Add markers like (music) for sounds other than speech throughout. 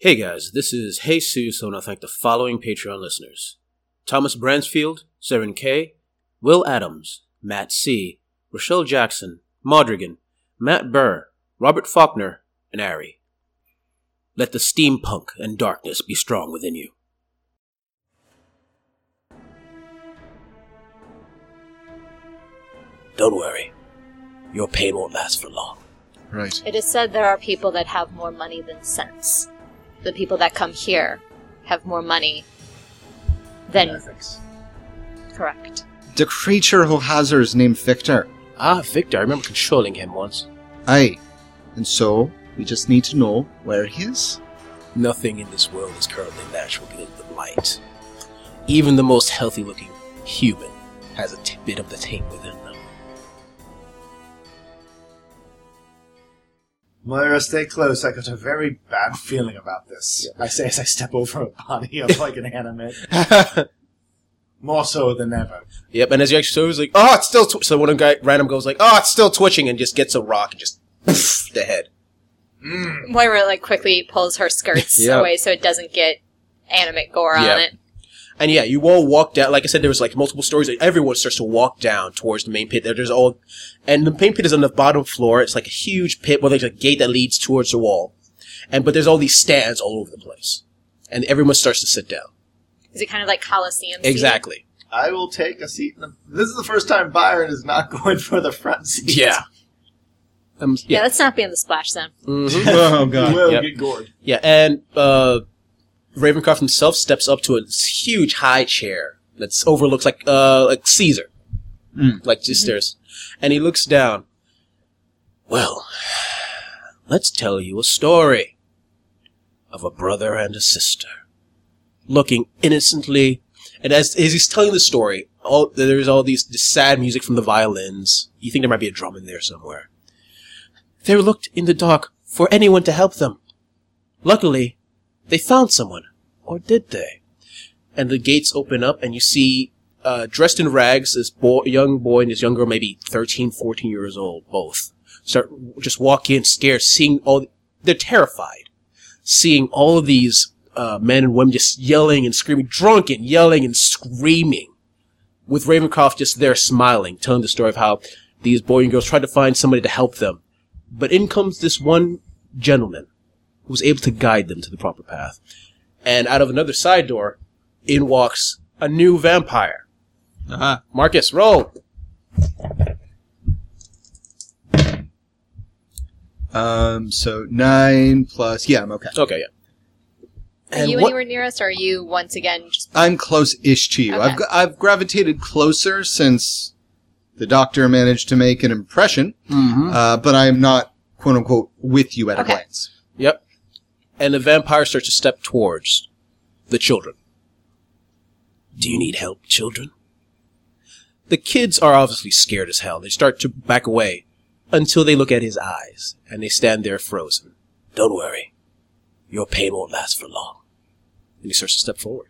Hey guys, this is Jesus. I want to thank the following Patreon listeners Thomas Bransfield, Saren K, Will Adams, Matt C, Rochelle Jackson, Modrigan, Matt Burr, Robert Faulkner, and Ari. Let the steampunk and darkness be strong within you. Don't worry, your pain won't last for long. Right. It is said there are people that have more money than sense. The people that come here have more money than Ethics. correct. The creature who has her is named Victor. Ah, Victor, I remember controlling him once. Aye. And so, we just need to know where he is. Nothing in this world is currently natural given the light. Even the most healthy looking human has a t- bit of the taint within them. Moira, stay close. I got a very bad feeling about this. I say as I step over a body of like an animate. (laughs) More so than ever. Yep, and as you actually so it was like, oh, it's still tw-. so one of guy random goes like, oh, it's still twitching, and just gets a rock and just poof, (laughs) the head. Mm. Moira like quickly pulls her skirts (laughs) Yeah. away so it doesn't get animate gore Yeah. on it. And yeah, you all walk down. Like I said, there was like multiple stories. Like, everyone starts to walk down towards the main pit. There's all, and the main pit is on the bottom floor. It's like a huge pit where there's a gate that leads towards the wall, and but there's all these stands all over the place, and everyone starts to sit down. Is it kind of like Coliseum? Exactly. I will take a seat in the. This is the first time Byron is not (laughs) going for the front seat. Yeah. Um, Yeah, yeah. let's not be in the splash zone. Mhm. (laughs) Oh, You God. will Yep. get gored. Yeah, and uh, Ravencroft himself steps up to a huge high chair that's overlooks like uh like Caesar, Mm. like just there's, and he looks down. Well, let's tell you a story of a brother and a sister looking innocently, and as as he's telling the story, all there's all these this sad music from the violins. You think there might be a drum in there somewhere. They looked in the dark for anyone to help them. Luckily, they found someone. Or did they? And the gates open up and you see, uh, dressed in rags, this boy, young boy and this young girl, maybe 13, 14 years old, both, start, just walk in scared, seeing all, they're terrified. Seeing all of these, uh, men and women just yelling and screaming, drunken, yelling and screaming. With Ravencroft just there smiling, telling the story of how these boy and girls tried to find somebody to help them. But in comes this one gentleman who was able to guide them to the proper path. And out of another side door, in walks a new vampire. Uh-huh. Marcus, roll. Um, so nine plus, yeah, I'm okay. Okay, yeah. Are And you what- anywhere near us, or are you once again just? I'm close-ish to you. Okay. I've, gra- I've gravitated closer since the doctor managed to make an impression, uh, but I'm not, quote unquote, with you at Okay. a glance. Yep. And the vampire starts to step towards the children. Do you need help, children? The kids are obviously scared as hell. They start to back away until they look at his eyes and they stand there frozen. Don't worry. Your pain won't last for long. And he starts to step forward.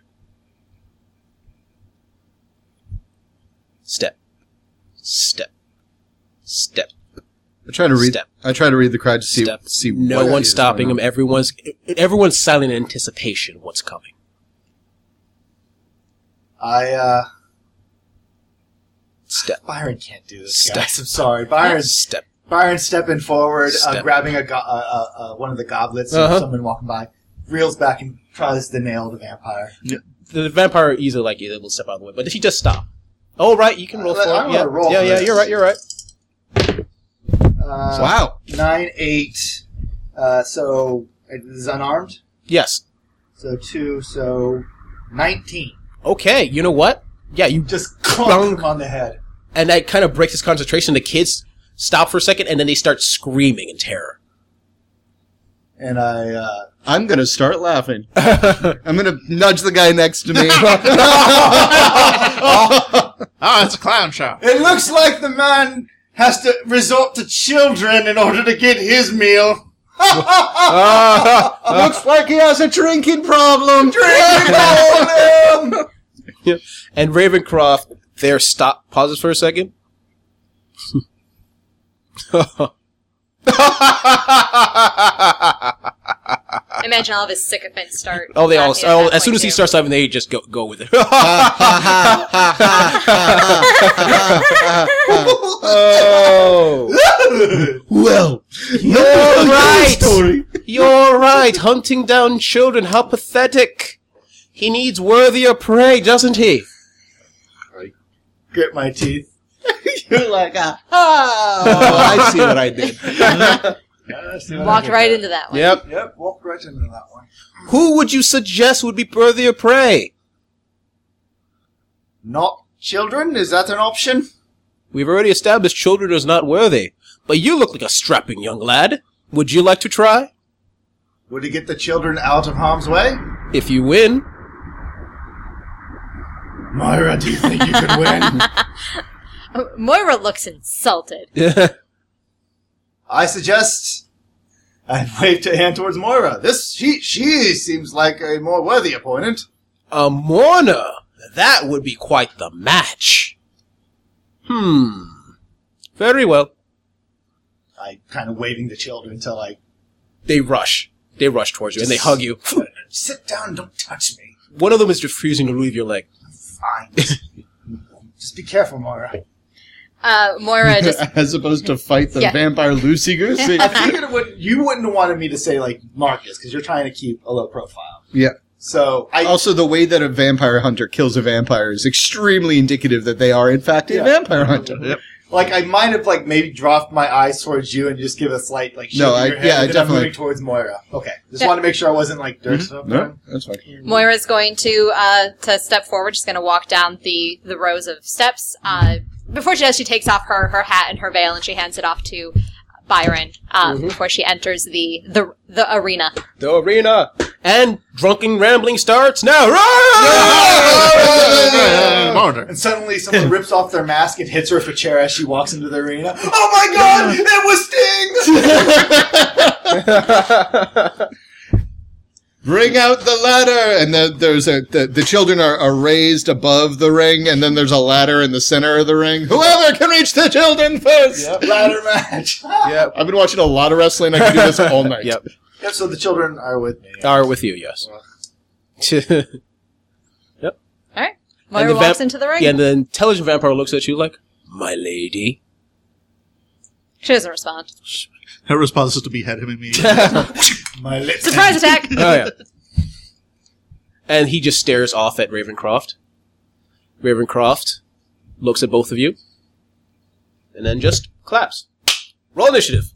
Step. Step. Step. I try to read. Step. I try to read the crowd to see Step. see. No what one's stopping going him. on. Everyone's everyone's silent in anticipation of what's coming. I, uh. Step. Byron can't do this, Step. guys. I'm sorry. Byron's Step. Byron stepping forward, uh, grabbing a go- uh, uh, uh, one of the goblets Uh-huh. of someone walking by, reels back and tries to nail the vampire. The vampire easily like is able to step out of the way, but if you just stop. Oh right, you can roll Uh, for I'm it. Yeah, roll yeah, yeah. You're right. You're right. Uh, Wow. Nine, eight. Uh, so it is unarmed. Yes. So two. So nineteen. Okay. You know what? Yeah. You Just clunk Clunk. him on the head. and that kind of breaks his concentration. The kids stop for a second and then they start screaming in terror. And I. Uh, I'm gonna start laughing. I'm gonna nudge the guy next to me. (laughs) (laughs) Oh, it's a clown show. it looks like the man has to resort to children in order to get his meal. Ah. (laughs) Looks like he has a drinking problem. Drinking (laughs) problem. yeah. And Ravencroft there stop pauses for a second. (laughs) Imagine all of his sycophants start. Oh, they all. laughing Oh, as soon point, as he too. starts laughing, they just go go with it. (laughs) (laughs) oh, well, you're right. You're right. Hunting down children. How pathetic. He needs worthier prey, doesn't he? I Grit my teeth. (laughs) You're like, ah, oh, I see what I did. Yeah, see what I Walked right there. into that one. Yep. Yep, walked right into that one. Who would you suggest would be worthier prey? Not children? Is that an option? We've already established children is not worthy. But you look like a strapping young lad. Would you like to try? Would it get the children out of harm's way? If you win. Myra, do you think you could win? Oh, (laughs) Moira looks insulted. (laughs) I suggest I (laughs) waved a hand towards Moira. This she she seems like a more worthy opponent. A mourner? That would be quite the match. Hmm. Very well. I kind of waving the children until I They rush. They rush towards you and they hug you. (laughs) sit down. Don't touch me. One of them is refusing to leave your leg. Fine. (laughs) Just be careful, Moira. Uh, Moira (laughs) just As opposed to fight the Yeah. vampire Lucy Goosey. (laughs) I figured it would, you wouldn't have wanted me to say like Marcus because you're trying to keep a low profile. yeah. So I Also, the way that a vampire hunter kills a vampire is extremely indicative that they are, in fact, a Yeah. vampire hunter. Yep. Like I might have like maybe dropped my eyes towards you and just give a slight like shake No, I- your head, yeah, I and then I'm definitely- moving towards Moira. Okay, just Yeah. wanted to make sure I wasn't like dirt stuff. No, that's fine. Moira's going to uh, to step forward. She's going to walk down the the rows of steps. Uh, before she does, she takes off her her hat and her veil, and she hands it off to Byron um, before she enters the the the arena. The arena. And drunken rambling starts now. And suddenly someone (laughs) rips off their mask and hits her with a chair as she walks into the arena. Oh my god, it was Sting! (laughs) (laughs) Bring out the ladder, and then there's a the, the children are, are raised above the ring, and then there's a ladder in the center of the ring. Whoever can reach the children first. Ladder match. (laughs) yep. I've been watching a lot of wrestling. I can do this all night. Yep. Yep, so the children are with me. Are with you, yes. (laughs) Yep all right, Moira the walks vamp- into the ring. yeah, and the intelligent vampire looks at you like, My lady. She doesn't respond. Her response is to behead him immediately. (laughs) My lips. Surprise attack! Oh yeah. And he just stares off at Ravencroft. Ravencroft looks at both of you, and then just claps. Roll initiative.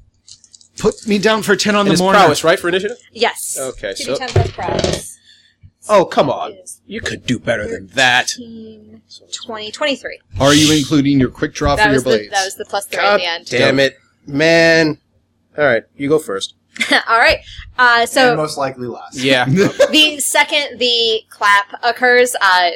Put me down for ten on And the it's morning. prowess, right, for initiative? yes. Okay, Two so- D10 plus prowess. Oh, come on. Is You could do better than that. 15, 20, 23. Are you including your quick draw That for your was, the, blades? that was the plus three God at the end. damn it. Man. Alright, you go first. (laughs) All right. Uh, and so most likely last. Yeah. (laughs) the second the clap occurs, uh,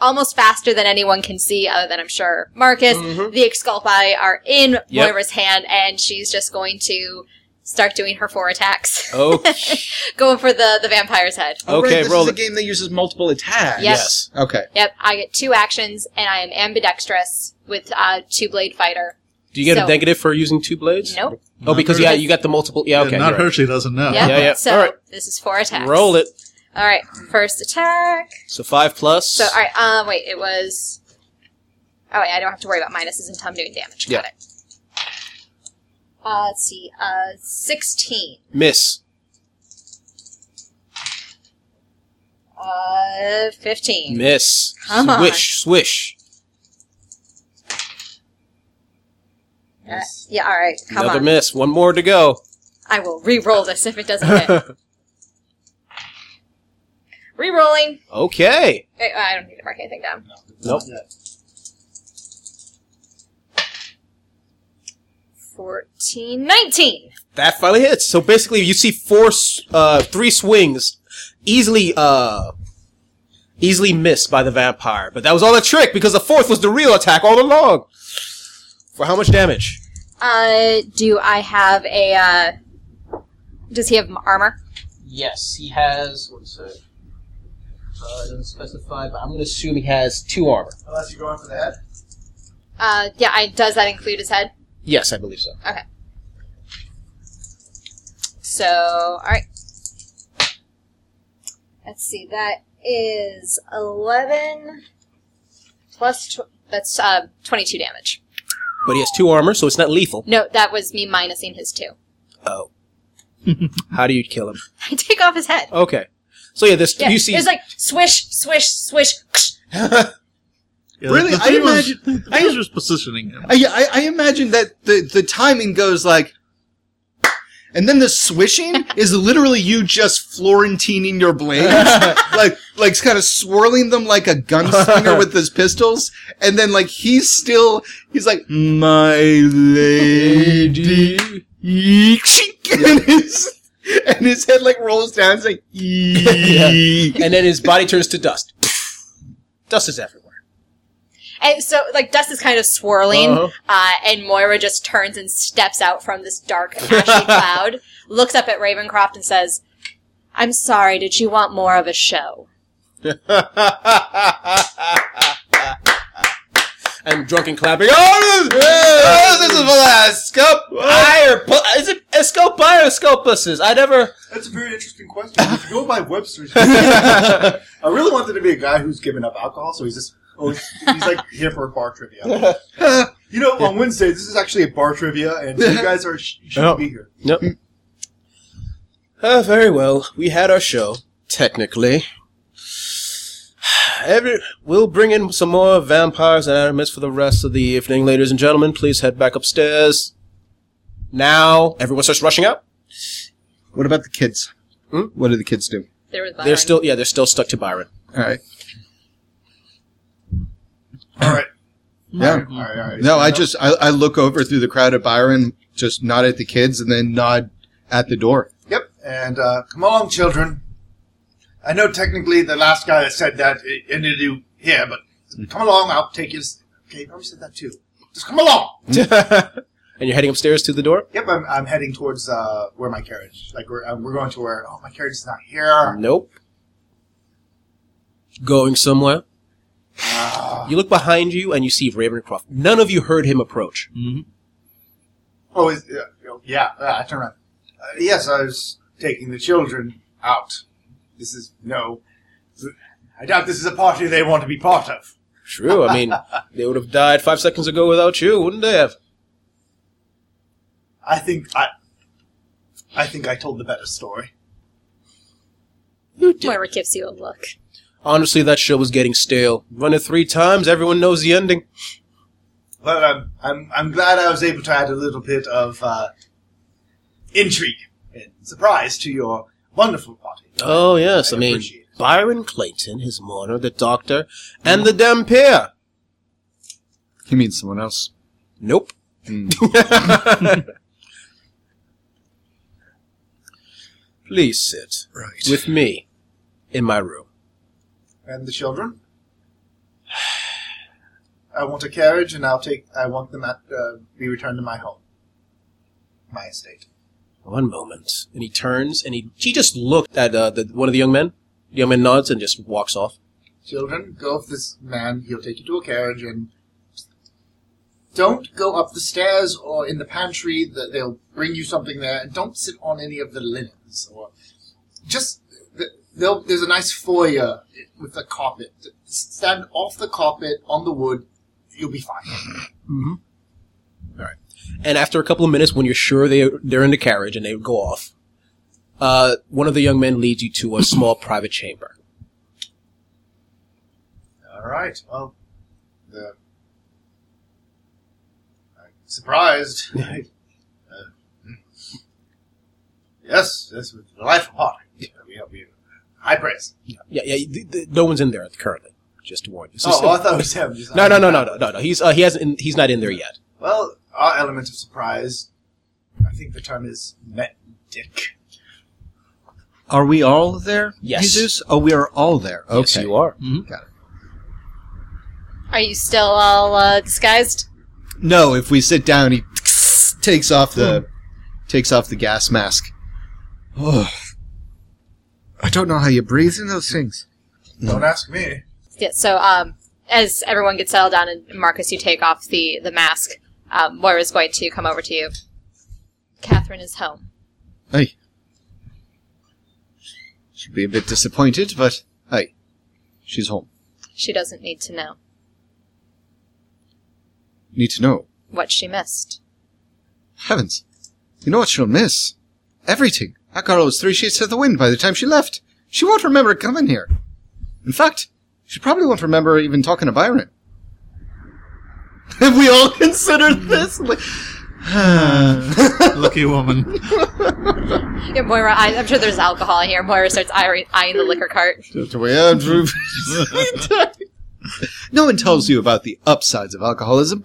almost faster than anyone can see, other than I'm sure Marcus, Mhm. the Exculpi are in Yep. Moira's hand, and she's just going to start doing her four attacks, Okay. (laughs) going for the the vampire's head. Oh, right, this roll is a it. game that uses multiple attacks. Yep. Yes. Okay. Yep, I get two actions, and I am ambidextrous with uh, two blade fighter. Do you get So- a negative for using two blades? Nope. Oh, because Not yeah, you got the multiple. Yeah, okay. not you're right. doesn't know. Yep. Yeah, yeah. So All right. this is four attacks. Roll it. All right, first attack. So five plus. So, all right, um, wait, it was. Oh, wait, I don't have to worry about minuses until I'm doing damage. Got it. Uh, let's see, uh, 16. Miss. Uh, 15. Miss. Come on. Swish, swish. Uh, yeah, alright, come Another on. miss. One more to go. I will re-roll this if it doesn't hit. (laughs) Re-rolling. okay. Wait, I don't need to mark anything down. Nope. 14, 19. That finally hits. So basically, you see four, s- uh, three swings, easily, uh, easily missed by the vampire. But that was all a trick because the fourth was the real attack all along. For how much damage? Uh, do I have a, uh, does he have armor? Yes, he has. What is it? Uh, it doesn't specify, but I'm going to assume he has two armor. Unless you're going for the head. Uh, yeah, I, does that include his head? Yes, I believe so. Okay. So, alright. Let's see. That is eleven plus. Tw- that's uh, twenty-two damage. But he has two armor, so it's not lethal. No, that was me minusing his two. Oh. (laughs) How do you kill him? I take off his head. Okay. So yeah, this Yeah, you see. it's like swish, swish, swish. (laughs) Yeah, Really? The I thing was, imagine- (laughs) the thing was positioning him. I, I, I imagine that the, the timing goes like, and then the swishing (laughs) is literally you just Florentining your blades, (laughs) like like kind of swirling them like a gunslinger with his pistols, and then like he's still he's like my lady, and his and his head like rolls down. It's like, (laughs) and then his body turns to dust. dust is everywhere. And so, like, dust is kind of swirling, Uh-huh. uh, and Moira just turns and steps out from this dark, ashy (laughs) cloud, looks up at Ravencroft and says, I'm sorry, did you want more of a show? (laughs) and drunken clapping. Oh, this, oh, this is for the Scope. Pu- Is it Escopire or Scopuses? I never. (laughs) That's a very interesting question. If you go by Webster's, I really wanted to be a guy who's given up alcohol, so he's just oh, he's like (laughs) here for a bar trivia. (laughs) You know, on Wednesday, this is actually a bar trivia, and you guys are sh- you shouldn't Oh. be here. Nope. Uh, very well. We had our show, technically. Every, we'll bring in some more vampires and animals for the rest of the evening. Ladies and gentlemen, please head back upstairs. Now, everyone starts rushing out. what about the kids? Hmm? What do the kids do? There was They're still, yeah, they're still stuck to Byron. All right. All right, Yeah. all right, all right. No, I just I, I look over through the crowd at Byron, just nod at the kids, and then nod at the door. Yep, and uh, come along, children. I know technically the last guy that said that it ended you here, but come along, I'll take you. s- Okay, you probably said that too. Just come along. (laughs) and you're heading upstairs to the door? Yep, I'm, I'm heading towards uh, where my carriage. Like we're uh, we're going to where. Oh, my carriage is not here. Nope. Going somewhere? You look behind you and you see Ravencroft. None of you heard him approach. Oh, is, yeah, yeah, yeah, I turn around. Uh, yes, I was taking the children out. This is no. I doubt this is a party they want to be part of. True. I mean, (laughs) they would have died five seconds ago without you, wouldn't they have? I think I. I think I told the better story. You did. Moira gives you a look. Honestly, that show was getting stale. Run it three times, everyone knows the ending. But I'm I'm I'm glad I was able to add a little bit of uh, intrigue and surprise to your wonderful party. Oh, yes. I, I mean. Byron Clayton, his mourner, the doctor, and the Dampier. He means someone else. Nope. (laughs) (laughs) Please sit Right. with me in my room. And the children. (sighs) I want a carriage, and I'll take. I want them at uh, be returned to my home, my estate. One moment. And he turns and he he just looked at uh, the, one of the young men. The young man nods and just walks off. Children, go with this man. He'll take you to a carriage, and don't go up the stairs or in the pantry. That they'll bring you something there, and don't sit on any of the linens or just. There's a nice foyer with a carpet. Stand off the carpet on the wood. You'll be fine. All right. And after a couple of minutes, when you're sure they they're in the carriage and they go off, uh, one of the young men leads you to a small private chamber. All right. Well, the I'm surprised. (laughs) uh, yes, this was a delightful party. We have you high praise. Yeah, yeah. th- th- no one's in there currently. Just to warn you. So Oh, still- I thought it was him. Just- no, no, no, no, no, no, no. He's uh, he hasn't. He's not in there yet. Well, our element of surprise. I think the term is met dick. Are we all there? Yes. Jesus? Oh, we are all there. Okay. Yes, you are. Got it. Are you still all uh, disguised? No, if we sit down, he takes off the takes off the gas mask. (sighs) Oh, I don't know how you breathe in those things. Don't ask me. Yeah, so um, as everyone gets settled down and Marcus, you take off the, the mask, um, Moira's going to come over to you. Catherine is home. Hey, She'll be a bit disappointed, but hey, she's home. She doesn't need to know Need to know. what she missed. Heavens. You know what she'll miss? Everything. That girl was three sheets to the wind by the time she left. She won't remember coming here. In fact, she probably won't remember even talking to Byron. (laughs) Have we all considered this? Like, (sighs) Lucky woman. Yeah, Moira, I, I'm sure there's alcohol in here. Moira starts eyeing, eyeing the liquor cart. the way I'm (laughs) no one tells you about the upsides of alcoholism.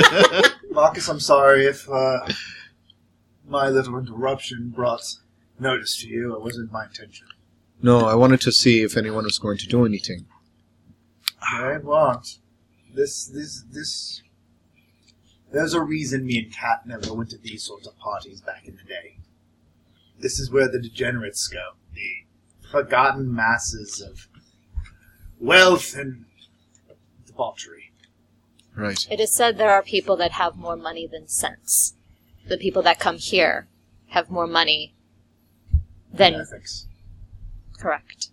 (laughs) Marcus, I'm sorry if uh, my little interruption brought notice to you. It wasn't my intention. No, I wanted to see if anyone was going to do anything. I want this. This. This. There's a reason me and Kat never went to these sorts of parties back in the day. This is where the degenerates go. The forgotten masses of wealth and debauchery. Right. It is said there are people that have more money than sense. The people that come here have more money than ethics. correct.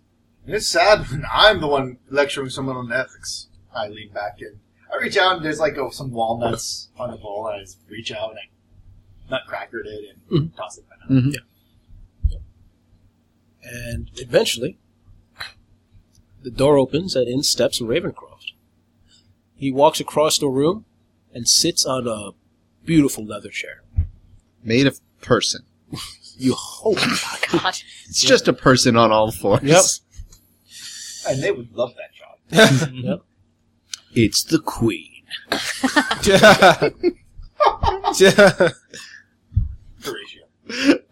And it's sad when (laughs) I'm the one lecturing someone on ethics. I lean back in. I reach out and there's like oh, some walnuts on the bowl. And I just reach out and I nutcrackered it and toss it back. Mhm. Yeah. And eventually, the door opens and in steps Ravencroft. He walks across the room and sits on a beautiful leather chair. Made of person. (laughs) You hope. Oh, god. It's just a person on all fours. Yep. And they would love that job. (laughs) yep. It's the queen. Horatio. (laughs)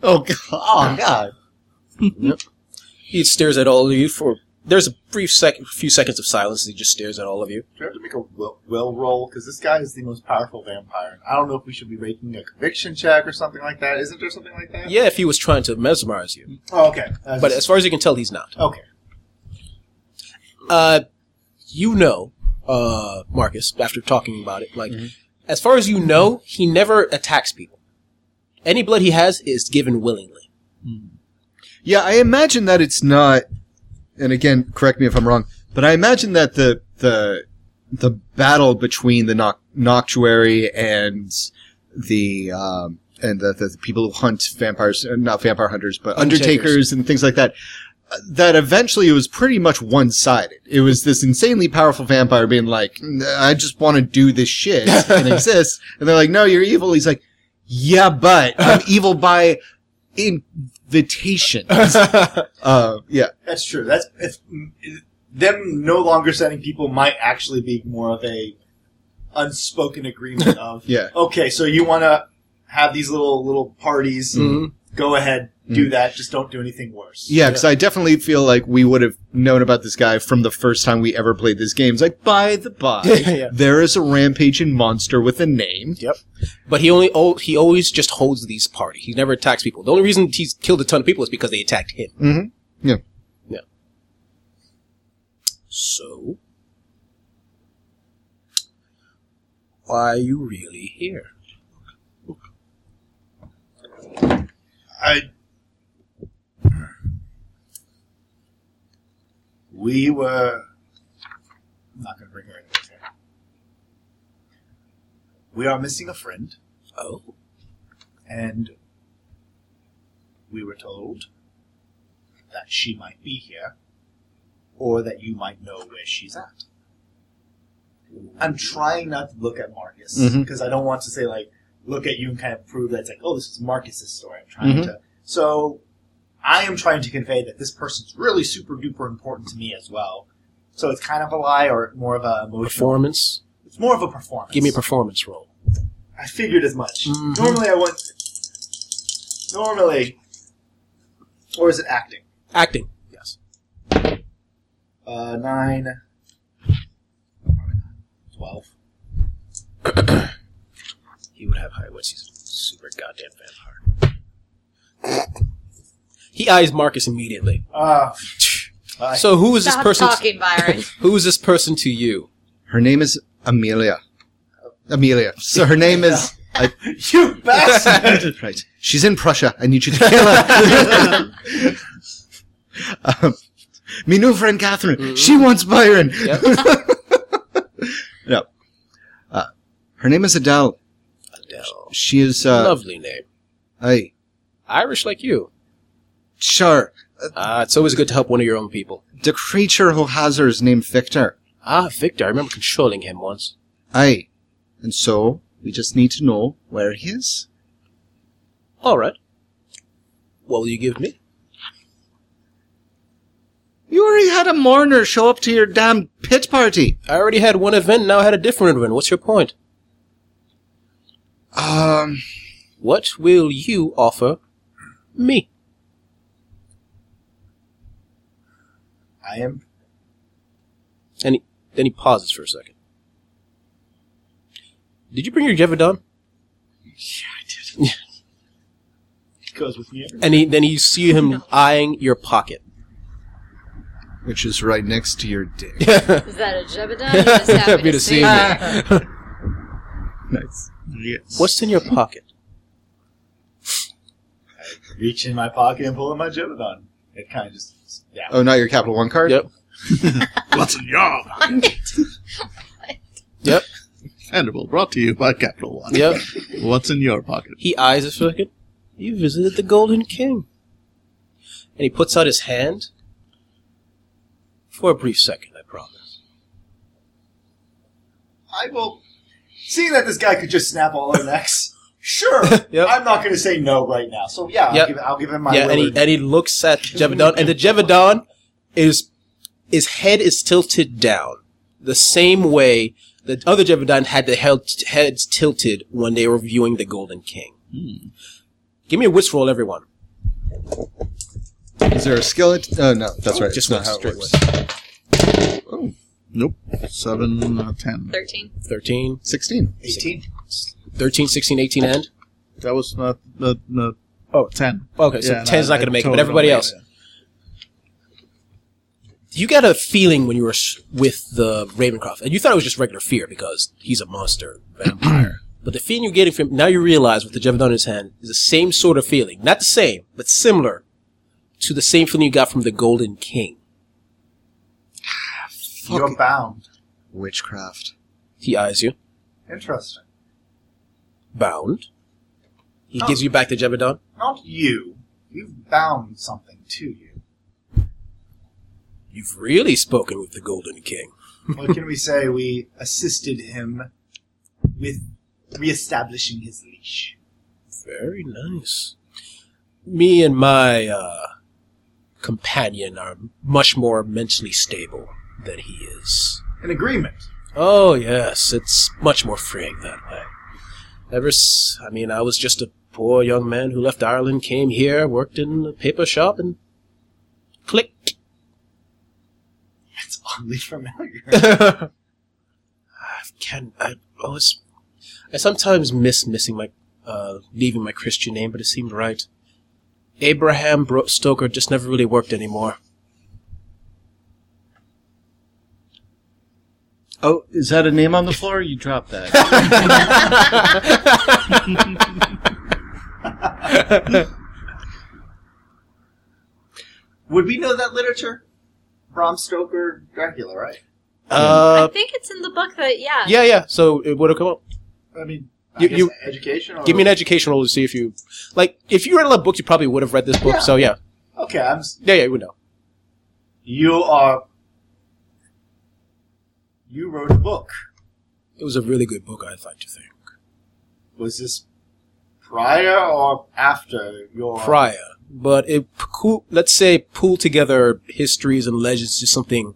Oh god. Oh god. Yep. He stares at all of you for. There's a brief second, few seconds of silence. As he just stares at all of you. Do we have to make a will, will roll? Because this guy is the most powerful vampire. I don't know if we should be making a conviction check or something like that. Isn't there something like that? Yeah, if he was trying to mesmerize you, Oh, okay. I was but just- as far as you can tell, he's not. okay. Uh, you know, uh, Marcus, after talking about it, like, as far as you know, he never attacks people. Any blood he has is given willingly. Yeah, I imagine that it's not and again, correct me if I'm wrong, but I imagine that the the the battle between the noc- noctuary and the um and the, the people who hunt vampires, uh, not vampire hunters, but Undertakers. undertakers and things like that. That eventually it was pretty much one sided. It was this insanely powerful vampire being like, I just want to do this shit (laughs) and exist. And they're like, no, you're evil. He's like, yeah, but I'm (laughs) evil by invitation. (laughs) uh, yeah. That's true. That's if, them no longer sending people might actually be more of a unspoken agreement (laughs) of Yeah. okay, so you want to have these little little parties? Mhm. Go ahead, do that. Just don't do anything worse. Yeah, because I definitely feel like we would have known about this guy from the first time we ever played this game. It's like, by the by, (laughs) Yeah. there is a rampaging monster with a name. Yep. But he only oh, he always just holds these parties. He never attacks people. The only reason he's killed a ton of people is because they attacked him. Mm-hmm. Yeah. Yeah. So, why are you really here? I. We were. I'm not going to bring her into this. We are missing a friend, Oh, and we were told that she might be here, or that you might know where she's at. I'm trying not to look at Marcus because I don't want to say like look at you and kind of prove that it's like oh this is Marcus's story. I'm trying Mhm. to so I am trying to convey that this person's really super duper important to me as well. So it's kind of a lie or more of a emotional. performance. It's more of a performance. Give me a performance roll. I figured as much. Mhm. Normally I want. Normally, or is it acting? Acting. Yes. Uh, nine. Twelve. (clears throat) He would have high wits. He's a super goddamn vampire. (laughs) He eyes Marcus immediately. Uh, So who is this person? talking, Byron. (laughs) who is this person to you? Her name is Amelia. Amelia. So her name is. I, (laughs) you bastard! (laughs) right. She's in Prussia. I need you to kill her. um, me new friend Catherine. She wants Byron. Yep. no. Uh, her name is Adele. Adele. She is, uh, Lovely name. aye. Irish like you. Sure. Ah, it's always good to help one of your own people. The creature who has her is named Victor. Ah, Victor. I remember controlling him once. Aye. And so, we just need to know where he is. All right. What will you give me? You already had a mourner show up to your damn pit party. I already had one event, now I had a different event. What's your point? Um, What will you offer me? I am. And he, then he pauses for a second. Did you bring your Jevedon? Goes with me. And he, then you see him (laughs) eyeing your pocket. which is right next to your dick. (laughs) Is that a Jebediah? (laughs) You just happy Happy to see me. me. nice. Yes. What's in your pocket? I Reach in my pocket and pull in my Jebedon. It kind of just, yeah. Oh, not your Capital One card? Yep. (laughs) What's in your (laughs) pocket? Yep. Vanderbilt brought to you by Capital One. Yep. (laughs) What's in your pocket? He eyes a second. You visited the Golden King. And he puts out his hand. For a brief second, I promise. I will. Seeing that this guy could just snap all our necks, sure. (laughs) Yep. I'm not going to say no right now. So yeah, I'll, give, I'll give him my yeah, and he, and he looks at Jevedon, and the Jevedon is his head is tilted down the same way the other Jevedon had the head, heads tilted when they were viewing the Golden King. Give me a wits roll, everyone. Is there a skillet? Oh, no, that's right. Just Just not how it straight works. wits. Nope. Seven, uh, ten. 13. 13, 16. 18. 13, 16, 18, and? That was not uh, uh, Oh. ten. Okay, so Yeah, 10's no, not going to make it, but total everybody don't else. make You got a feeling when you were s- with the Ravencroft, and you thought it was just regular fear because he's a monster vampire. (clears throat) but the feeling you're getting from now you realize with the Jevedon in his hand is the same sort of feeling, not the same, but similar to the same feeling you got from the Golden King. You're bound. Witchcraft. He eyes you, Interesting. Bound. He Oh. gives you back the Jevedon. Not you. You've bound something to you. You've really spoken with the Golden King. What can we say? We assisted him with reestablishing his leash. Very nice. Me and my uh, companion are much more mentally stable than he is. An agreement. Oh yes, it's much more freeing that way. Ever, s- I mean, I was just a poor young man who left Ireland, came here, worked in a paper shop, and click. It's oddly familiar. (laughs) I can I always, I sometimes miss missing my, uh, leaving my Christian name, but it seemed right. Abraham Bro- Stoker just never really worked anymore. Oh, is that a name on the floor? You dropped that. (laughs) Would we know that literature? Bram Stoker, Dracula, right? Uh, I think it's in the book that, yeah. yeah, yeah. So it would have come up. I mean, I You- guess you- education. Or Give me an education roll to see if you like. If you read a lot of books, you probably would have read this book. Yeah. So yeah, Okay, I'm. s- yeah, yeah, you would know. You are. You wrote a book. It was a really good book, I'd like to think. Was this prior or after your Prior, but it let's say pull together histories and legends to something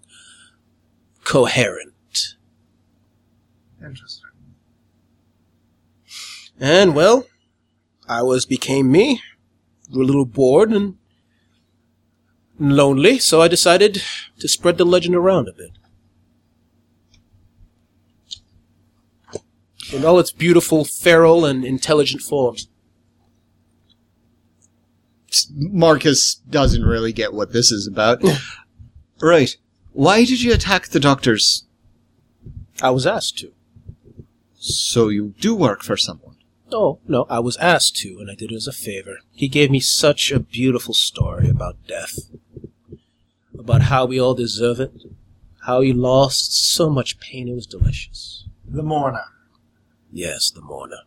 coherent. Interesting. And well, I was became me, grew a little bored and lonely, so I decided to spread the legend around a bit. In all its beautiful, feral, and intelligent forms. Marcus doesn't really get what this is about. (clears throat) right. Why did you attack the doctors? I was asked to. So you do work for someone. Oh, no, I was asked to, and I did it as a favor. He gave me such a beautiful story about death. about how we all deserve it, how he lost so much pain. It was delicious. The mourner. Yes, the mourner.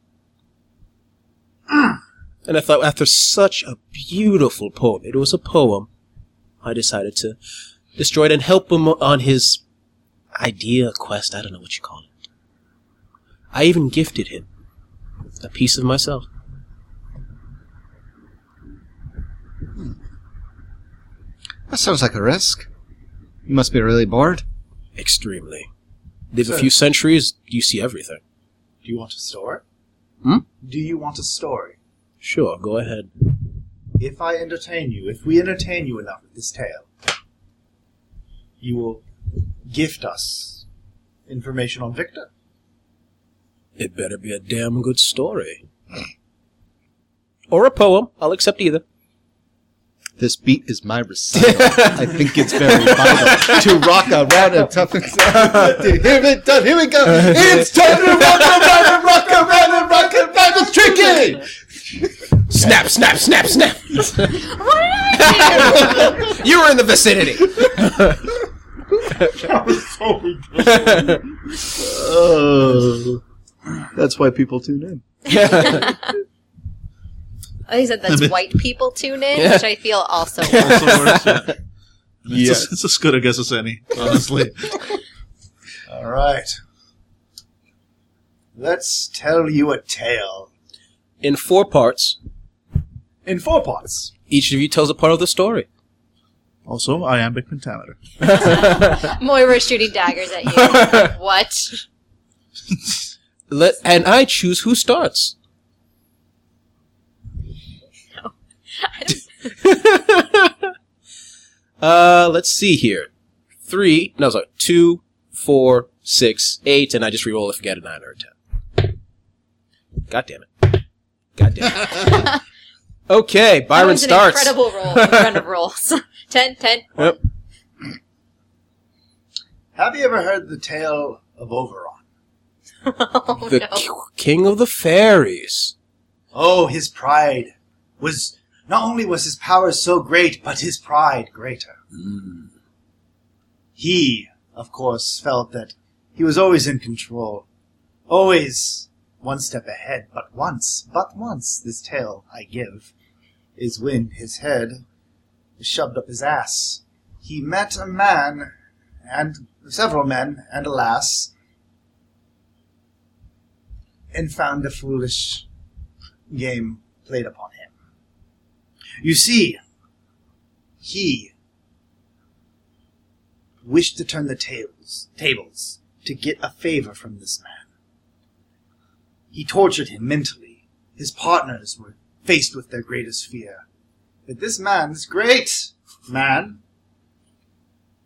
Mm. and I thought, after such a beautiful poem, it was a poem, I decided to destroy it and help him on his idea quest. I don't know what you call it. I even gifted him a piece of myself. Hmm. That sounds like a risk. You must be really bored. Extremely. Live a few centuries, you see everything. Do you want a story? Hmm? Do you want a story? Sure, go ahead. If I entertain you, if we entertain you enough with this tale, you will gift us information on Victor. It better be a damn good story. (clears throat) Or a poem. I'll accept either. This beat is my recital. I think it's very vital to rock around and tough and to hear it done. Here we go. It's time to rock around and rock around and rock around. It's tricky. Snap, snap, snap, snap! What did I you were in the vicinity! that was so Oh, that's why people tune in. (laughs) do? Oh, he said that's (laughs) white people tune in, which I feel also. (laughs) Also works, yeah. It's, Yes. as, it's as good a guess as any, honestly. (laughs) All right. Let's tell you a tale In four parts, in four parts. each of you tells a part of the story. Also, iambic pentameter. Moira shooting daggers at you. what? Let and I choose who starts. (laughs) uh, let's see here. Three, no, sorry, two, four, six, eight, and I just reroll if I get a nine or a ten. God damn it. God damn it. (laughs) okay, That Byron was an starts. incredible roll. (laughs) Run of rolls. ten, ten. Yep. Have you ever heard the tale of Oberon? Oh The no. k- king of the fairies. Oh, his pride was not only was his power so great, but his pride greater. He, of course, felt that he was always in control, always one step ahead. But once, but once, this tale I give is when his head was shoved up his ass. He met a man, and several men, and alas, and found a foolish game played upon him. You see, he wished to turn the tables, tables to get a favor from this man. He tortured him mentally. His partners were faced with their greatest fear. But this man, this great man,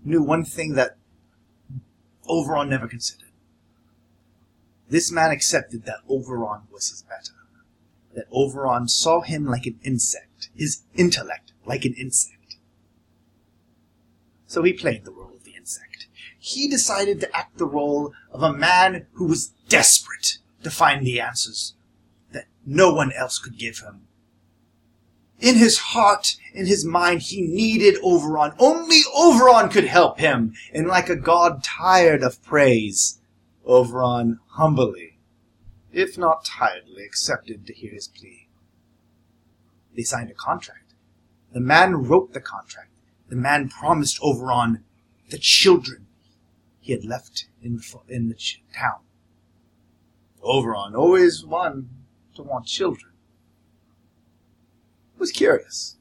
knew one thing that Oberon never considered. This man accepted that Oberon was his better. That Oberon saw him like an insect, his intellect like an insect. So he played the role of the insect. He decided to act the role of a man who was desperate to find the answers that no one else could give him. In his heart, in his mind, he needed Oberon. Only Oberon could help him. And like a god tired of praise, Oberon humbly, if not tiredly, accepted to hear his plea. They signed a contract. The man wrote the contract. The man promised Oberon the children he had left in the, in the ch- town. Oberon, always one to want children, was curious.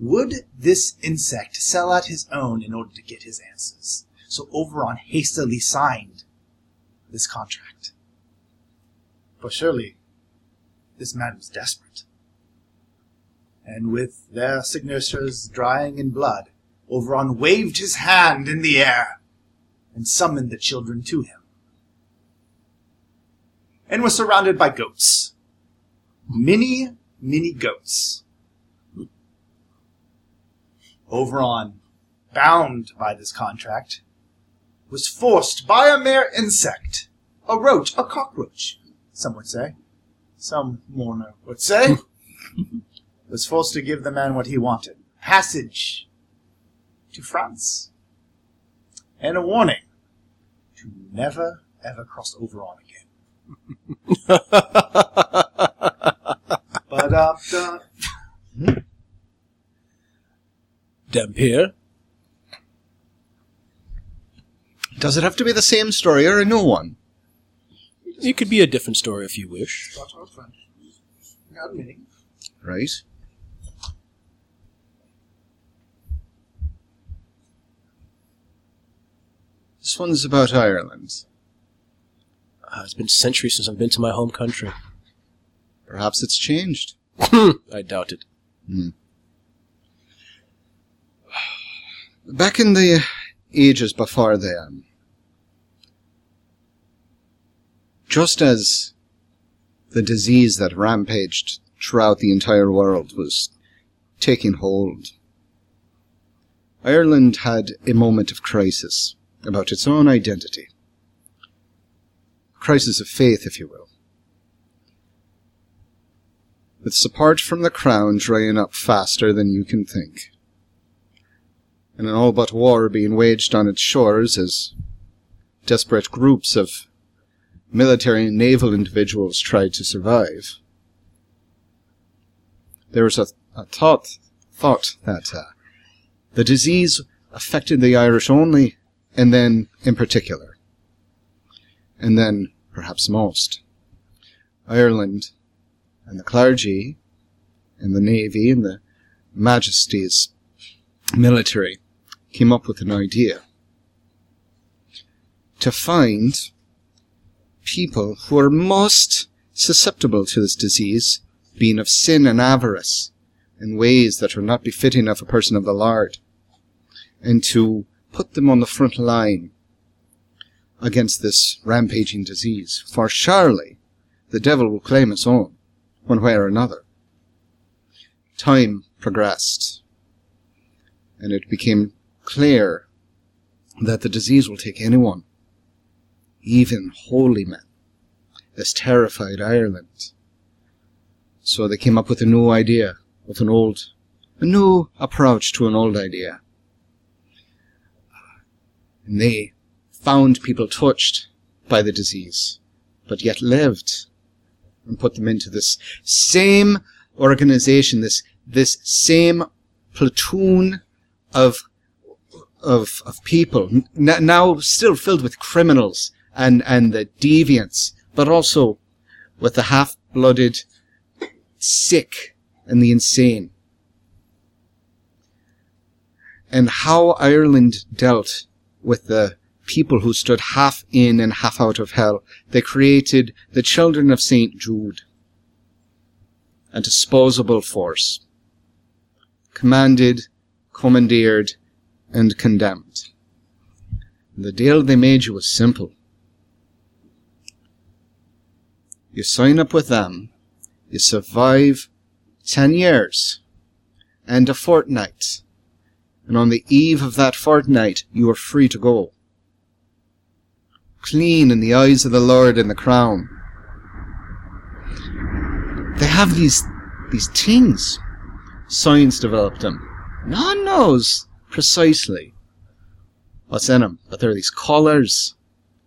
Would this insect sell out his own in order to get his answers? So Oberon hastily signed this contract. For surely this man was desperate. And with their signatures drying in blood, Oberon waved his hand in the air and summoned the children to him. And was surrounded by goats. Many, many goats. Oberon, bound by this contract, was forced by a mere insect, a roach, a cockroach, some would say, some mourner would say, (laughs) was forced to give the man what he wanted passage to France. And a warning to never ever cross over on again. But after. uh, Dampier? Does it have to be the same story or a new one? It could be a different story if you wish. Start out French. Not admitting. Right. This one's about Ireland. Uh, it's been centuries since I've been to my home country. Perhaps it's changed. I doubt it. Back in the ages before then, just as the disease that rampaged throughout the entire world was taking hold, Ireland had a moment of crisis about its own identity. Crisis of faith, if you will. With support from the crown drying up faster than you can think and an all but war being waged on its shores as desperate groups of military and naval individuals tried to survive. There was a, a thought, thought that uh, the disease affected the Irish only, and then in particular, and then perhaps most. Ireland and the clergy and the navy and the majesties military came up with an idea to find people who are most susceptible to this disease, being of sin and avarice, in ways that are not befitting of a person of the Lord, and to put them on the front line against this rampaging disease. For surely the devil will claim its own, one way or another. Time progressed, and it became clear that the disease will take anyone, even holy men, as terrified Ireland. So they came up with a new idea, with an old, a new approach to an old idea. And they found people touched by the disease, but yet lived, and put them into this same organization, this, this same platoon of of of people n- now still filled with criminals and and the deviants, but also with the half-blooded, sick, and the insane. And how Ireland dealt with the people who stood half in and half out of hell. They created the children of Saint Jude, a disposable force, commanded, commandeered, and condemned. The deal they made you was simple. You sign up with them, you survive ten years and a fortnight, and on the eve of that fortnight you are free to go. Clean in the eyes of the Lord in the crown. They have these these things. Science developed them. No one knows precisely what's in them, but there are these collars.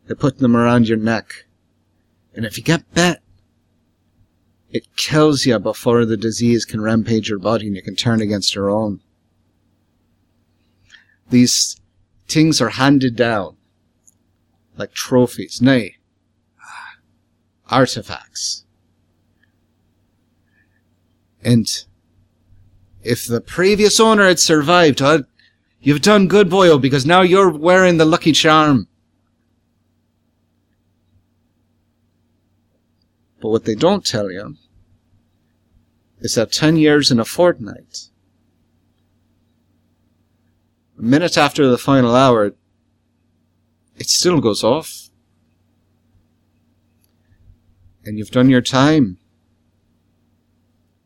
They put them around your neck. And if you get bit, it kills you before the disease can rampage your body and you can turn against your own. These things are handed down like trophies, nay, artifacts. And if the previous owner had survived, you've done good, boyo, because now you're wearing the lucky charm. But what they don't tell you is that 10 years in a fortnight, a minute after the final hour, it still goes off. And you've done your time.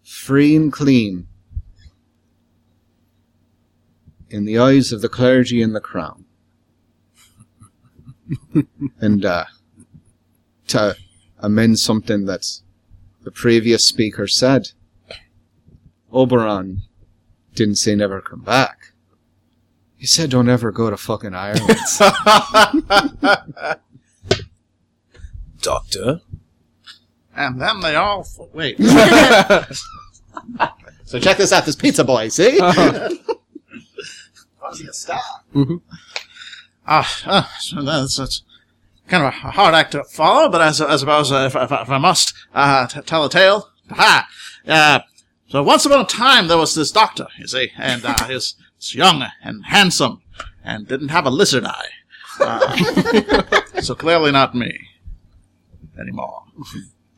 Free and clean. In the eyes of the clergy and the crown. (laughs) and, uh, to amend something that the previous speaker said, Oberon didn't say never come back. He said don't ever go to fucking Ireland. (laughs) Doctor? And then they all f- wait. (laughs) so check this out, this pizza boy, see? (laughs) Was he a star? Ah, ah, so that's, that's kind of a hard act to follow, but I, I suppose uh, if, if, if I must uh, t- tell a tale, ha! Uh, so once upon a time there was this doctor, you see, and uh, he was young and handsome and didn't have a lizard eye. Uh, (laughs) so clearly not me anymore.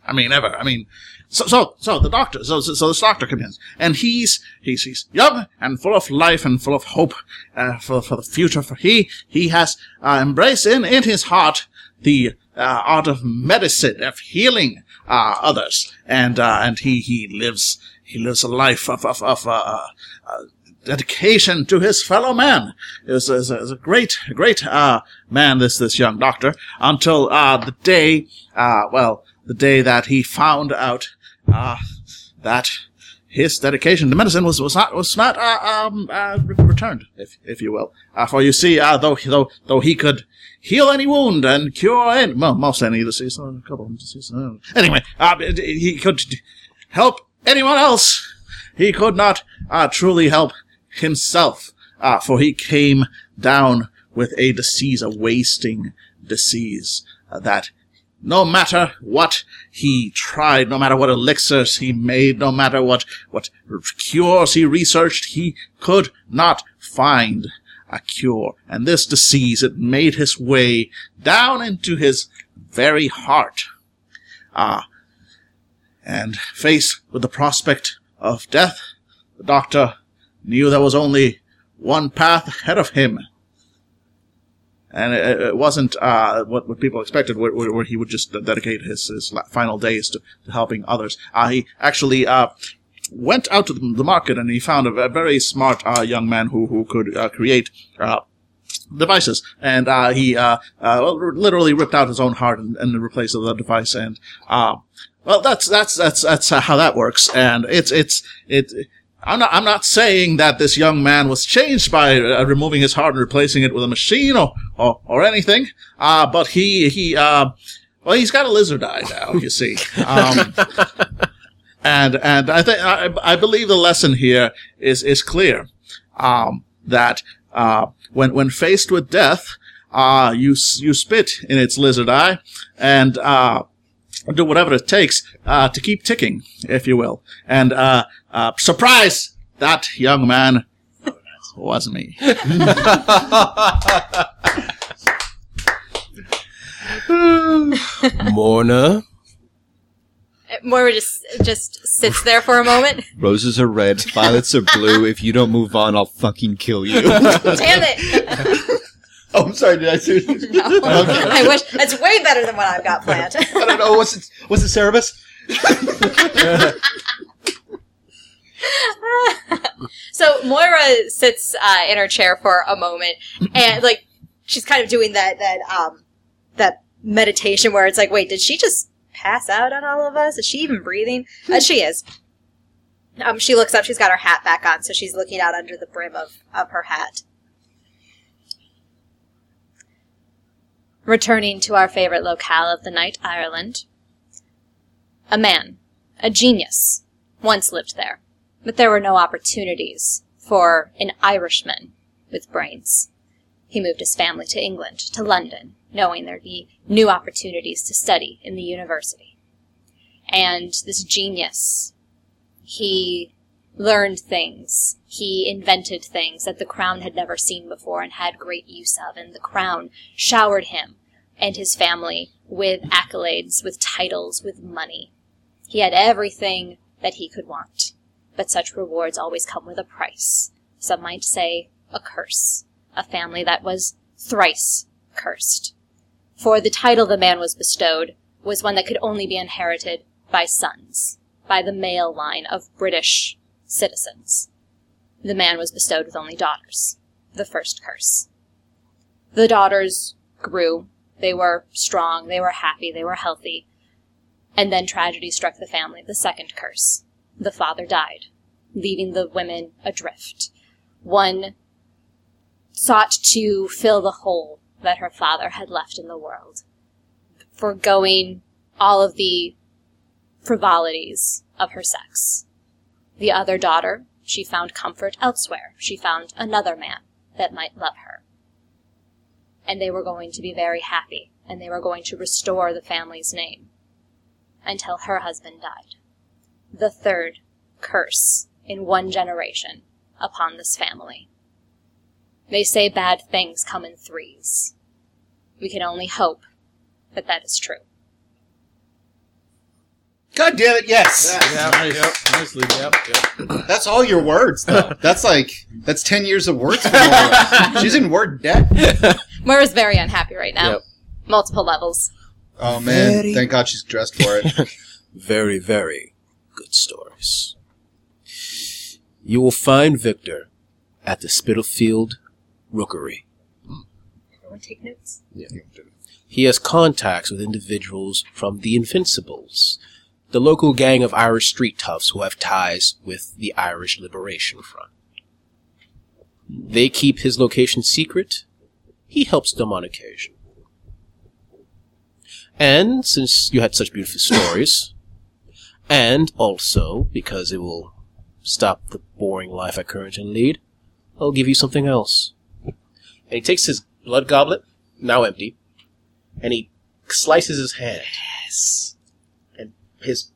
I mean, ever. I mean, so so so the doctor, so so, so this doctor comes in, and he's he's he's young and full of life and full of hope uh, for for the future. For he he has uh, embraced in in his heart the uh, art of medicine of healing uh, others, and uh, and he he lives he lives a life of of, of uh, uh, dedication to his fellow man. Is is a great great uh, man. This this young doctor until uh, the day uh, well the day that he found out uh, that his dedication to medicine was was not was not uh, um, uh, re- returned, if if you will. Uh, for you see, uh, though though though he could heal any wound and cure any well most any disease, uh, a couple of diseases. Uh, anyway, uh, he could help anyone else. He could not uh, truly help himself, uh, for he came down with a disease, a wasting disease uh, that no matter what he tried, no matter what elixirs he made, no matter what, what cures he researched, he could not find a cure. And this disease, it made his way down into his very heart. Ah. And faced with the prospect of death, the doctor knew there was only one path ahead of him and it, it wasn't uh, what, what people expected, where, where he would just dedicate his, his final days to, to helping others. Uh, he actually uh, went out to the the market and he found a, ve- very smart uh, young man who who could uh, create. Uh, Devices, and uh, he uh, uh, literally ripped out his own heart and, and replaced a device, and well, that's that's that's that's how that works, and it's it's it. I'm not. I'm not saying that this young man was changed by uh, removing his heart and replacing it with a machine or or, or anything. Uh, but he he uh, well, he's got a lizard eye now. You see, um, (laughs) and and I think I, I believe the lesson here is is clear um, that uh, when when faced with death, uh, you you spit in its lizard eye and. Uh, do whatever it takes uh, to keep ticking, if you will. And uh, uh, surprise, that young man was me. (laughs) Morna? Moira just just sits there for a moment. Roses are red, violets are blue. If you don't move on, I'll fucking kill you. (laughs) Damn it! (laughs) oh, I'm sorry. Did I say? No. (laughs) I wish that's way better than what I've got planned. (laughs) I don't know. What's it? What's it, Cerebus? so Moira sits uh, in her chair for a moment, and like she's kind of doing that that um that meditation where it's like, wait, did she just pass out on all of us? Is she even breathing? Uh, she is. Um, she looks up. She's got her hat back on, so she's looking out under the brim of of her hat. Returning to our favorite locale of the night, Ireland. A man, a genius, once lived there, but there were no opportunities for an Irishman with brains. He moved his family to England, to London, knowing there'd be new opportunities to study in the university. And this genius, he learned things. He invented things that the crown had never seen before and had great use of, and the crown showered him and his family with accolades, with titles, with money. He had everything that he could want. But such rewards always come with a price. Some might say a curse. A family that was thrice cursed. For the title the man was bestowed was one that could only be inherited by sons, by the male line of British citizens. The man was bestowed with only daughters. The first curse. The daughters grew. They were strong. They were happy. They were healthy. And then tragedy struck the family. The second curse. The father died, leaving the women adrift. One sought to fill the hole that her father had left in the world, foregoing all of the frivolities of her sex. The other daughter, she found comfort elsewhere. She found another man that might love her. And they were going to be very happy, and they were going to restore the family's name until her husband died. The third curse in one generation upon this family. They say bad things come in threes. We can only hope that that is true. God damn it! Yes, Nice. Nicely, yep, yep. that's all your words. Though. (laughs) That's like that's ten years of words. For Laura. (laughs) She's in word debt. (laughs) Moira's very unhappy right now. Yep. Multiple levels. Oh man! Thank God she's dressed for it. Very, very good stories. You will find Victor at the Spitalfield Rookery. Everyone take notes. He has contacts with individuals from the Invincibles, the local gang of Irish street toughs who have ties with the Irish Liberation Front. They keep his location secret. He helps them on occasion. And since you had such beautiful (coughs) stories, and also because it will stop the boring life I currently lead, I'll give you something else. And he takes his blood goblet, now empty, and he slices his hand. Yes. And his,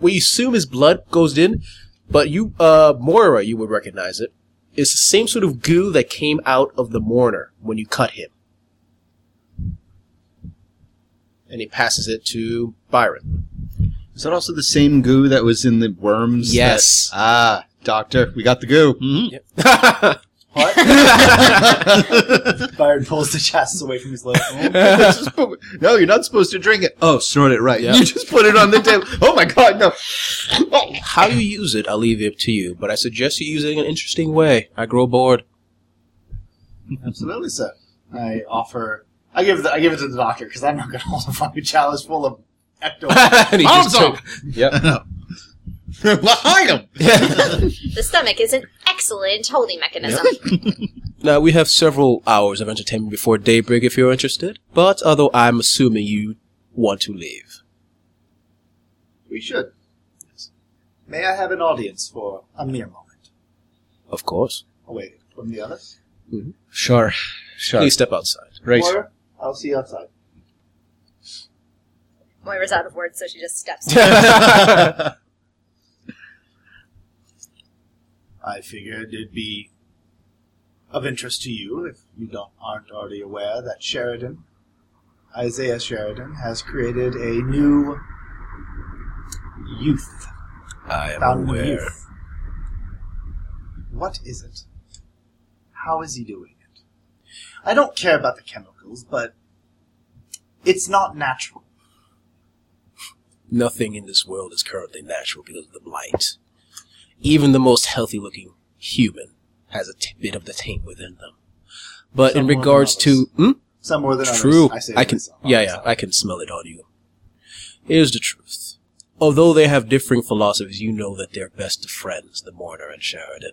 we assume his blood goes in, but you, uh, Moira, you would recognize it. It's the same sort of goo that came out of the mourner when you cut him. And he passes it to Byron. Is that also the same goo that was in the worms? Yes. that- ah, doctor, we got the goo. Mhm. (laughs) What? (laughs) Byron pulls the chassis away from his left. (laughs) Just put- no, you're not supposed to drink it. Oh, snort it right. Yeah. You just put it on the table. Oh my god, no. Oh. How you use it, I'll leave it to you, but I suggest you use it in an interesting way. I grow bored. Absolutely, sir. I offer. I give. The, I give it to the doctor because I'm not going (laughs) to hold a fucking chalice full of ecto. and he just up! took- Yep. (laughs) Behind him. (laughs) The stomach is an excellent holding mechanism. (laughs) Now, we have several hours of entertainment before daybreak if you're interested, but although I'm assuming you want to leave. we should. May I have an audience for a mere moment? Of course. Away from the others. Mm-hmm. Sure. Sure. Please step outside. Right. Or I'll see you outside. Moira's out of words, so she just steps. I figured it'd be of interest to you if you don't aren't already aware that Sheridan, Isaiah Sheridan, has created a new youth. I am Fountain aware. youth. What is it? How is he doing it? I don't care about the chemicals, but it's not natural. Nothing in this world is currently natural because of the blight. Even the most healthy looking human has a t- bit of the taint within them. But Some in regards to, hmm? Some more than others. True. I, say I can. myself, Yeah, yeah. I can smell it on you. Here's the truth. Although they have differing philosophies, you know that they're best of friends, the Mourner and Sheridan.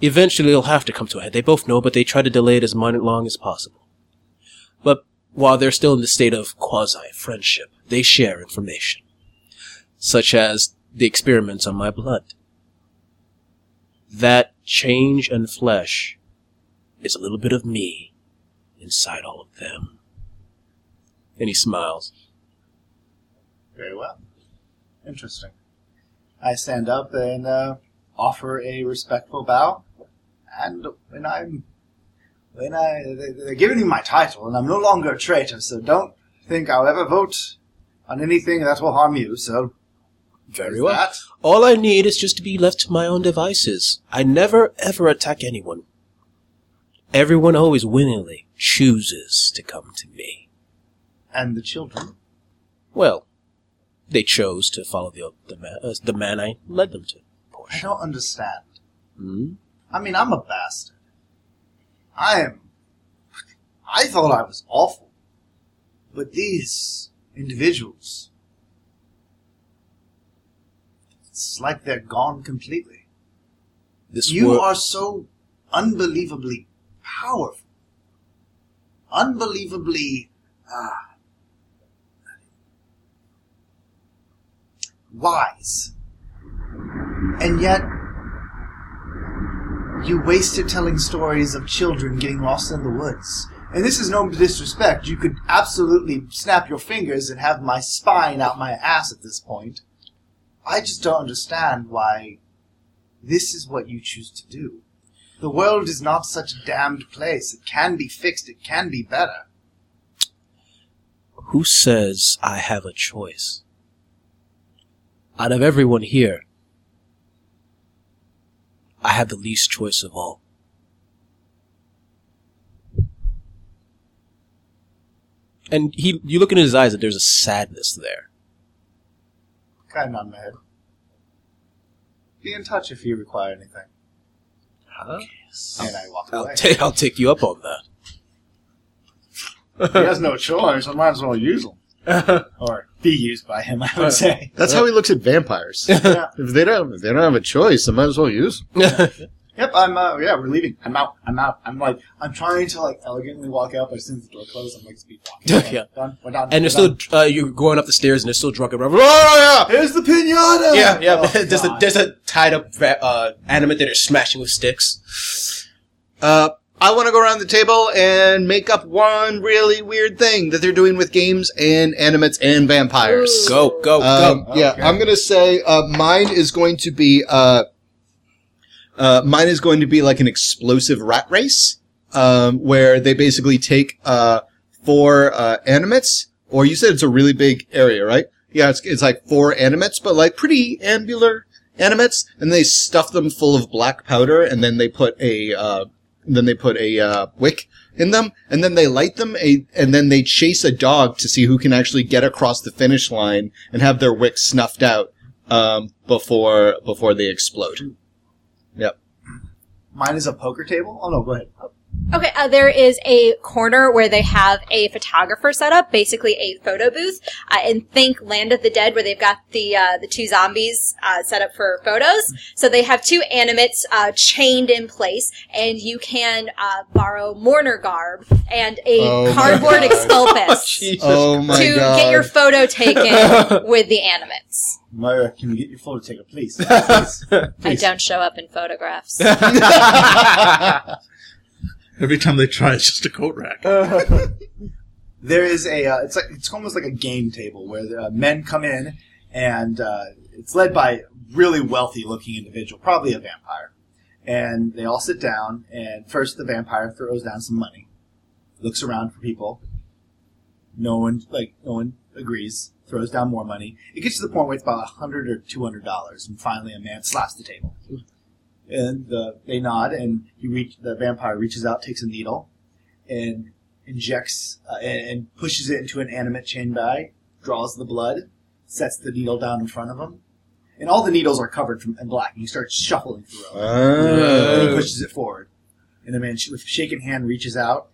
Eventually, it'll have to come to a head. They both know, but they try to delay it as long as possible. But while they're still in the state of quasi-friendship, they share information. Such as the experiments on my blood. That change and flesh is a little bit of me inside all of them. And he smiles. Very well. Interesting. I stand up and uh, offer a respectful bow, and when I'm when I they- they're giving me my title, and I'm no longer a traitor, so don't think I'll ever vote on anything that will harm you. So Very there's well. that. All I need is just to be left to my own devices. I never ever attack anyone. Everyone always willingly chooses to come to me. and the children. Well, they chose to follow the the man, uh, the man I led them to. I don't understand. Hmm? I mean, I'm a bastard. I am. I thought I was awful, but these individuals. It's like they're gone completely. This You wor- are so unbelievably powerful, unbelievably uh, wise, and yet you wasted telling stories of children getting lost in the woods. And this is no disrespect. You could absolutely snap your fingers and have my spine out my ass at this point. I just don't understand why this is what you choose to do. The world is not such a damned place. It can be fixed. It can be better. Who says I have a choice? Out of everyone here, I have the least choice of all. And he, you look in his eyes, and there's a sadness there. Kind of nod my head. Be in touch if you require anything. And I walk I'll, away. ta- I'll take you up on that. he has no choice. I might as well use him. (laughs) or be used by him, I would say. That's how he looks at vampires. Yeah. if they don't, if they don't have a choice, they might as well use. 'em. (laughs) Yep, I'm. Uh, yeah, we're leaving. I'm out. I'm out. I'm like, I'm trying to like elegantly walk out, but as soon as the door closes, I'm like speed walking. (laughs) Yeah. done. We're done. and we're there's still, done. uh, you're going up the stairs, and they're still drunk around. Oh, yeah! Here's the pinata. Yeah, yeah. Oh, (laughs) there's a there's a tied up uh, animate that are smashing with sticks. Uh, I want to go around the table and make up one really weird thing that they're doing with games and animates and vampires. Ooh. Go, go, Um, go! Yeah, Okay. I'm gonna say uh, mine is going to be uh, uh, mine is going to be like an explosive rat race, um, where they basically take uh, four uh, animates, or you said it's a really big area, right? Yeah, it's it's like four animates, but like pretty ambular animates, and they stuff them full of black powder, and then they put a uh, then they put a uh, wick in them, and then they light them, a, and then they chase a dog to see who can actually get across the finish line and have their wick snuffed out um, before before they explode. Yep. Mine is a poker table. Oh no, go ahead. Okay, uh, there is a corner where they have a photographer set up, basically a photo booth. Uh, and think Land of the Dead, where they've got the uh, the two zombies uh, set up for photos. So they have two animates uh, chained in place, and you can uh, borrow mourner garb and a Oh cardboard (laughs) God. exculpus to Oh my god! get your photo taken (laughs) with the animates. Myra, can you get your photo taken, please? (laughs) please. I don't show up in photographs. Every time they try, it's just a coat rack. (laughs) there is a. Uh, it's like it's almost like a game table where the, uh, men come in, and uh, it's led by a really wealthy-looking individual, probably a vampire. And they all sit down, and first the vampire throws down some money, looks around for people. No one like no one agrees. Throws down more money. It gets to the point where it's about a hundred or two hundred dollars, and finally a man slaps the table. And uh, they nod, and he reach the vampire reaches out, takes a needle, and injects uh, and, and pushes it into an animate chain bag, draws the blood, sets the needle down in front of him, and all the needles are covered from in black. And he starts shuffling through them. And he pushes it forward, and the man with shaken hand reaches out,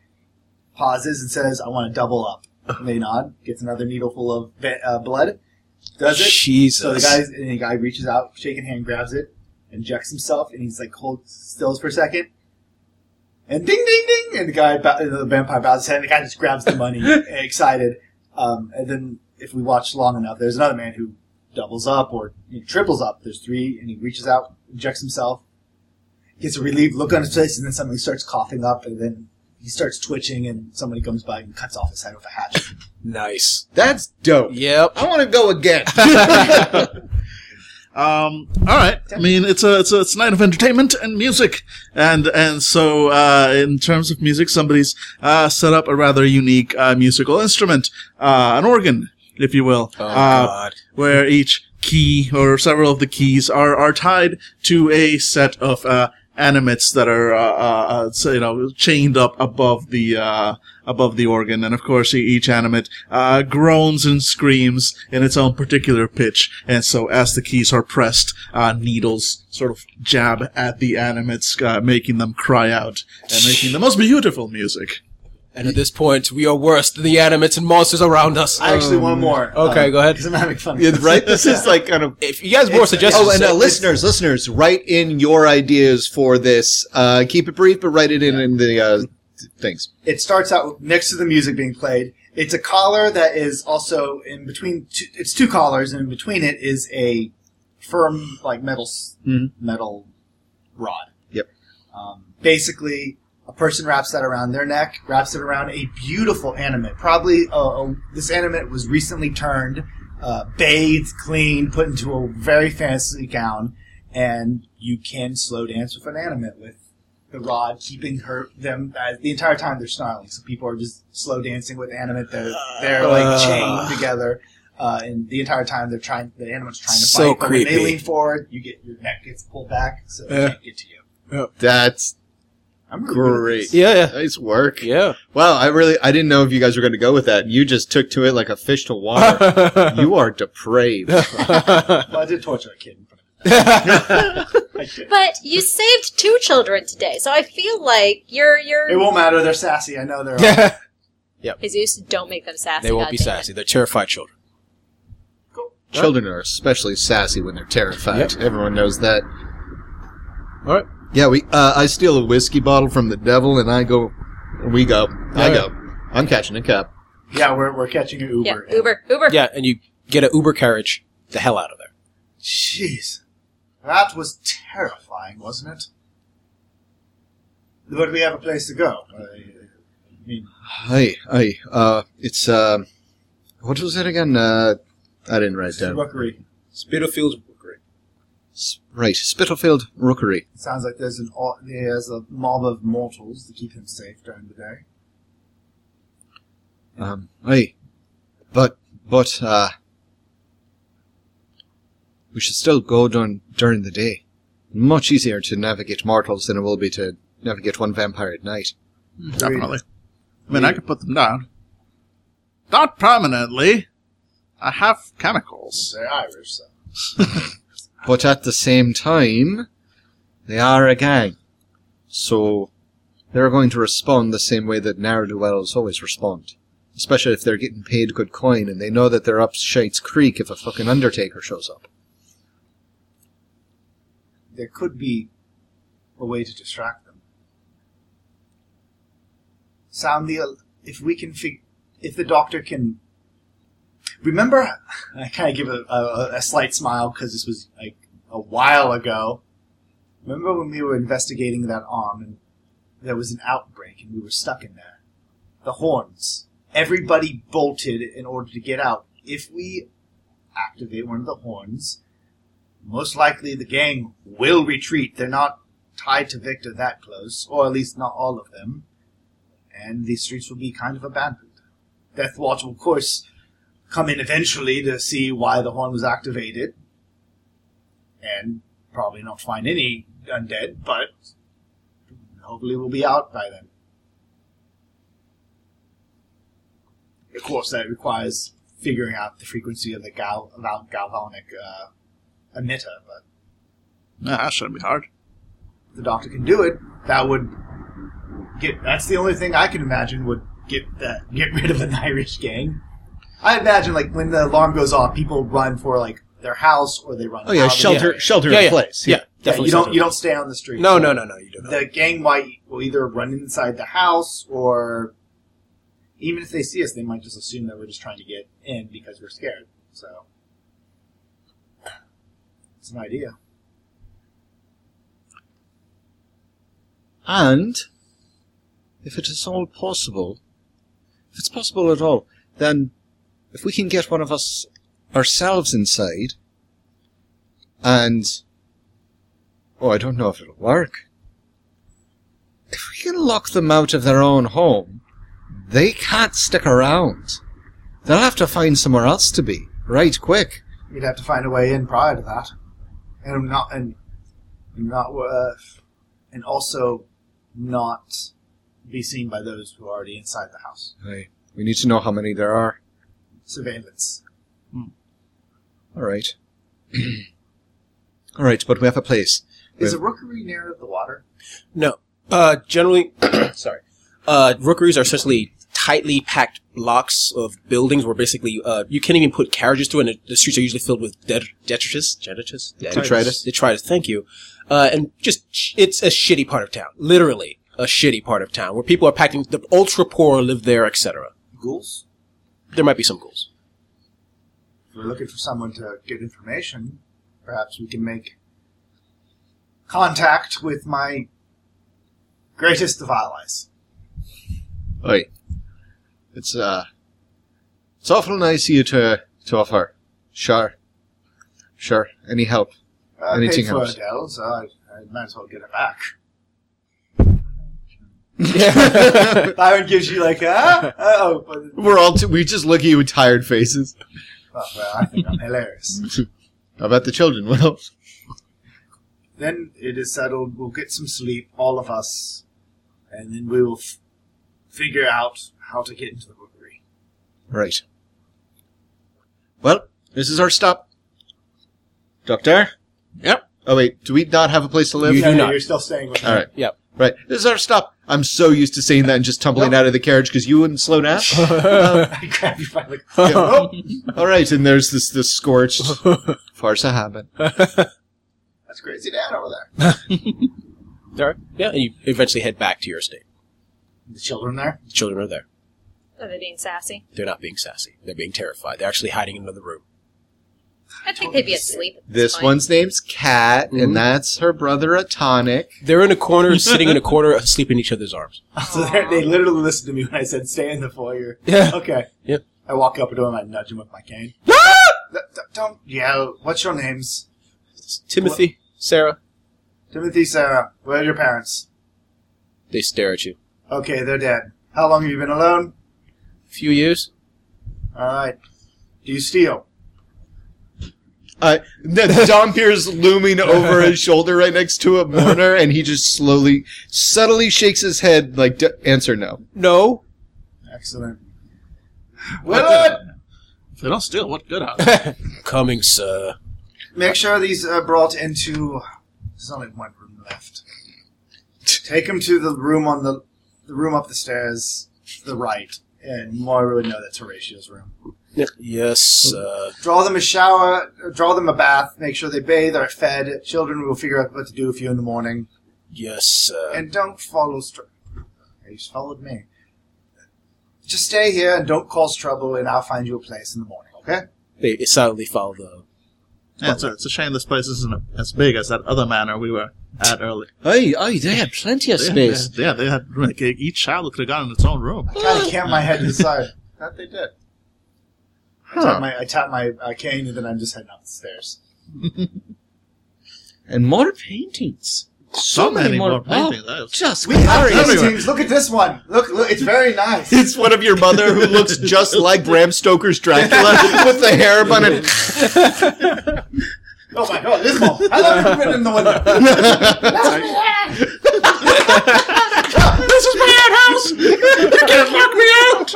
pauses, and says, "I want to double up." And they nod, gets another needle full of uh, blood, does it. Jesus. So the guy and the guy reaches out, shaking hand, grabs it, injects himself, and he's like holds stills for a second, and ding ding ding, and the guy bow, the vampire bows his head, and the guy just grabs the money, (laughs) excited. Um, and then if we watch long enough, there's another man who doubles up or you know, triples up. There's three, and he reaches out, injects himself, gets a relieved look on his face, and then suddenly starts coughing up, and then he starts twitching, and somebody comes by and cuts off his head with a hatchet. Nice. That's dope. Yep. I want to go again. (laughs) (laughs) Um, all right. I mean, it's a it's a it's a night of entertainment and music, and and so uh, in terms of music, somebody's uh, set up a rather unique uh, musical instrument, uh, an organ, if you will, Oh uh, God. where each key or several of the keys are are tied to a set of uh, animates that are uh, uh, uh, you know chained up above the uh, above the organ, and of course each animate uh, groans and screams in its own particular pitch. And so, as the keys are pressed, uh, needles sort of jab at the animates, making them cry out and making the most beautiful music. And at this point, we are worse than the animates and monsters around us. I actually want more. okay, go ahead. Because I'm having fun. Yeah, right? This is like kind of. If you guys have more suggestions, Oh, and uh, listeners, listeners, write in your ideas for this. Uh, keep it brief, but write it in in the uh, things. it starts out next to the music being played. It's a collar that is also in between. Two, it's two collars, and in between it is a firm, like metal s Mhm. metal rod. Yep. Um, basically, a person wraps that around their neck, wraps it around a beautiful animate. Probably, uh, uh, this animate was recently turned, uh, bathed, cleaned, put into a very fancy gown, and you can slow dance with an animate with the rod, keeping her them uh, the entire time they're snarling. So people are just slow dancing with animate. They're they're like Uh. chained together, uh, and the entire time they're trying. The animate's trying to So fight. But when they lean forward, you get your neck gets pulled back, so they Yeah. can't get to you. That's I'm really good at great. this. yeah, yeah, Nice work. yeah. Wow, I really, I didn't know if you guys were going to go with that. You just took to it like a fish to water. (laughs) you are depraved. (laughs) Well, I did torture a kid in front of (laughs) But you saved two children today, so I feel like you're you're. It won't matter. They're sassy. I know they're. all- Jesus, don't make them sassy. they won't be goddammit. sassy. They're terrified children. Children are especially sassy when they're terrified. Everyone knows that. All right. Yeah, we. Uh, I steal a whiskey bottle from the devil, and I go. We go. I go. I'm catching a cab. yeah, we're we're catching an Uber. Yeah, Uber, Uber. Yeah, and you get an Uber carriage the hell out of there. Jeez, that was terrifying, wasn't it? But we have a place to go. I, I mean, Hi, hi. Uh, it's uh, what was it again? Uh, I didn't write it down. rookery. Spitalfields Rookery. S- Right, Spitalfield Rookery. Sounds like there's an there's a mob of mortals to keep him safe during the day. Um, aye. But, but, uh, we should still go during, during the day. Much easier to navigate mortals than it will be to navigate one vampire at night. Definitely. I mean, I could put them down. Not permanently. I have chemicals. They're Irish, so. (laughs) But at the same time, they are a gang. So, they're going to respond the same way that ne'er-do-wells always respond. Especially if they're getting paid good coin and they know that they're up Shites Creek if a fucking Undertaker shows up. there could be a way to distract them. Sound the if we can fig, if the doctor can remember. (laughs) I kind of give a, a, a slight smile because this was like a while ago. Remember when we were investigating that arm and there was an outbreak and we were stuck in there. The horns. Everybody bolted in order to get out. If we activate one of the horns, most likely the gang will retreat. They're not tied to Victor that close, or at least not all of them. And these streets will be kind of abandoned. Death Watch will, of course, come in eventually to see why the horn was activated. And probably not find any undead, but hopefully we'll be out by then. Of course, that requires figuring out the frequency of the gal- gal- galvanic uh, emitter, but Nah, that shouldn't be hard. if the doctor can do it, that would get. That's the only thing I can imagine would get that get rid of an (laughs) Irish gang. I imagine like when the alarm goes off, people run for like their house or they run. Oh yeah, out the shelter, area. shelter Yeah, in yeah. place. Yeah, Yeah, definitely. you don't you don't stay on the street. No, So no, no, no. You do not. The gang might will either run inside the house or even if they see us, they might just assume that we're just trying to get in because we're scared. So it's an idea. And if it is all possible, if it's possible at all, then if we can get one of us ourselves inside, and oh, I don't know if it'll work. If we can lock them out of their own home, they can't stick around. They'll have to find somewhere else to be right quick. We'd have to find a way in prior to that, and not and not uh, and also not be seen by those who are already inside the house. Aye. We need to know how many there are. Surveillance. All right. all right, but we have a place. Is a rookery near the water? No. Uh, generally, (coughs) sorry. Uh, rookeries are essentially tightly packed blocks of buildings where basically uh, you can't even put carriages through, and the- the streets are usually filled with det- detritus, detritus, Detritus. detritus. Thank you. Uh, and just it's a shitty part of town, literally a shitty part of town where people are packing. The ultra poor live there, etc. Ghouls. There might be some goals. If we're looking for someone to get information, perhaps we can make contact with my greatest of allies. Oi. It's uh it's awful nice of you to to offer. Sure. Sure. Any help. I Anything paid for else? Adele, so I, I might as well get it back. (laughs) Byron gives you like, ah, oh, We're all t- we just look at you with tired faces. oh, well, I think I'm hilarious. (laughs) How about the children? Well, Then it is settled. We'll get some sleep, all of us, and then we will f- figure out how to get into the rookery. right. Well, this is our stop. Doctor? Yep. Oh wait, do we not have a place to live? You do yeah, not. You're still staying with me. All right. Yep. Right. This is our stop. I'm so used to saying that and just tumbling out of the carriage because you wouldn't slow down. (laughs) Um, (laughs) I grab you by the Yeah. Oh, all right, and there's this this scorched (laughs) farce habit. That's crazy dad over there. All right. Yeah, and you eventually head back to your estate. The children there. The children are there. Are they being sassy? They're not being sassy. They're being terrified. They're actually hiding in another room. I think they'd be asleep. At this, This point. one's name's Cat, and that's her brother, Atonic. They're in a corner, sitting in a corner, asleep in each other's arms. (laughs) So they're- they literally listened to me when I said stay in the foyer. Yeah. Okay. Yep. I walk up to him. And I nudge him with my cane. (laughs) Ah! Th- th- Don't yell. What's your names? Timothy, Sarah, Timothy, Sarah. Where are your parents? they stare at you. Okay, they're dead. How long have you been alone? A few years? All right. Do you steal? Uh, the Dom Pierce looming over his (laughs) shoulder right next to a mourner, and he just slowly, subtly shakes his head like, D- answer no. No. Excellent. Willard, If they don't steal, what good out of it? (laughs) Coming, sir. make sure these are brought into. There's only one room left. Take them to the room on the the room up the stairs, to the right, and Moira would know that's Horatio's room. Yes, uh, Draw them a shower, draw them a bath, make sure they bathe, are fed. Children will figure out what to do with you in the morning. yes, uh, And don't follow. Str- you just followed me. Just stay here and don't cause trouble, and I'll find you a place in the morning. Okay? they silently follow the. Yeah, it's, a, it's a shame this place isn't as big as that other manor we were at earlier. Aye, aye, they had plenty of space. Yeah, they had like, each child could have gotten its own room. I kind of camp my head to the. That they did. I tap my, I tap my uh, cane, and then I'm just heading up the stairs. (laughs) And more paintings. So many more oh, paintings. That's- just We have glorious. paintings. Look at this one. Look, look, it's very nice. It's one of your mother who looks just (laughs) like Bram Stoker's Dracula (laughs) with the hair bun and (laughs) Oh my god, this one. I love it written in the window. this is my outhouse! You can't lock me out!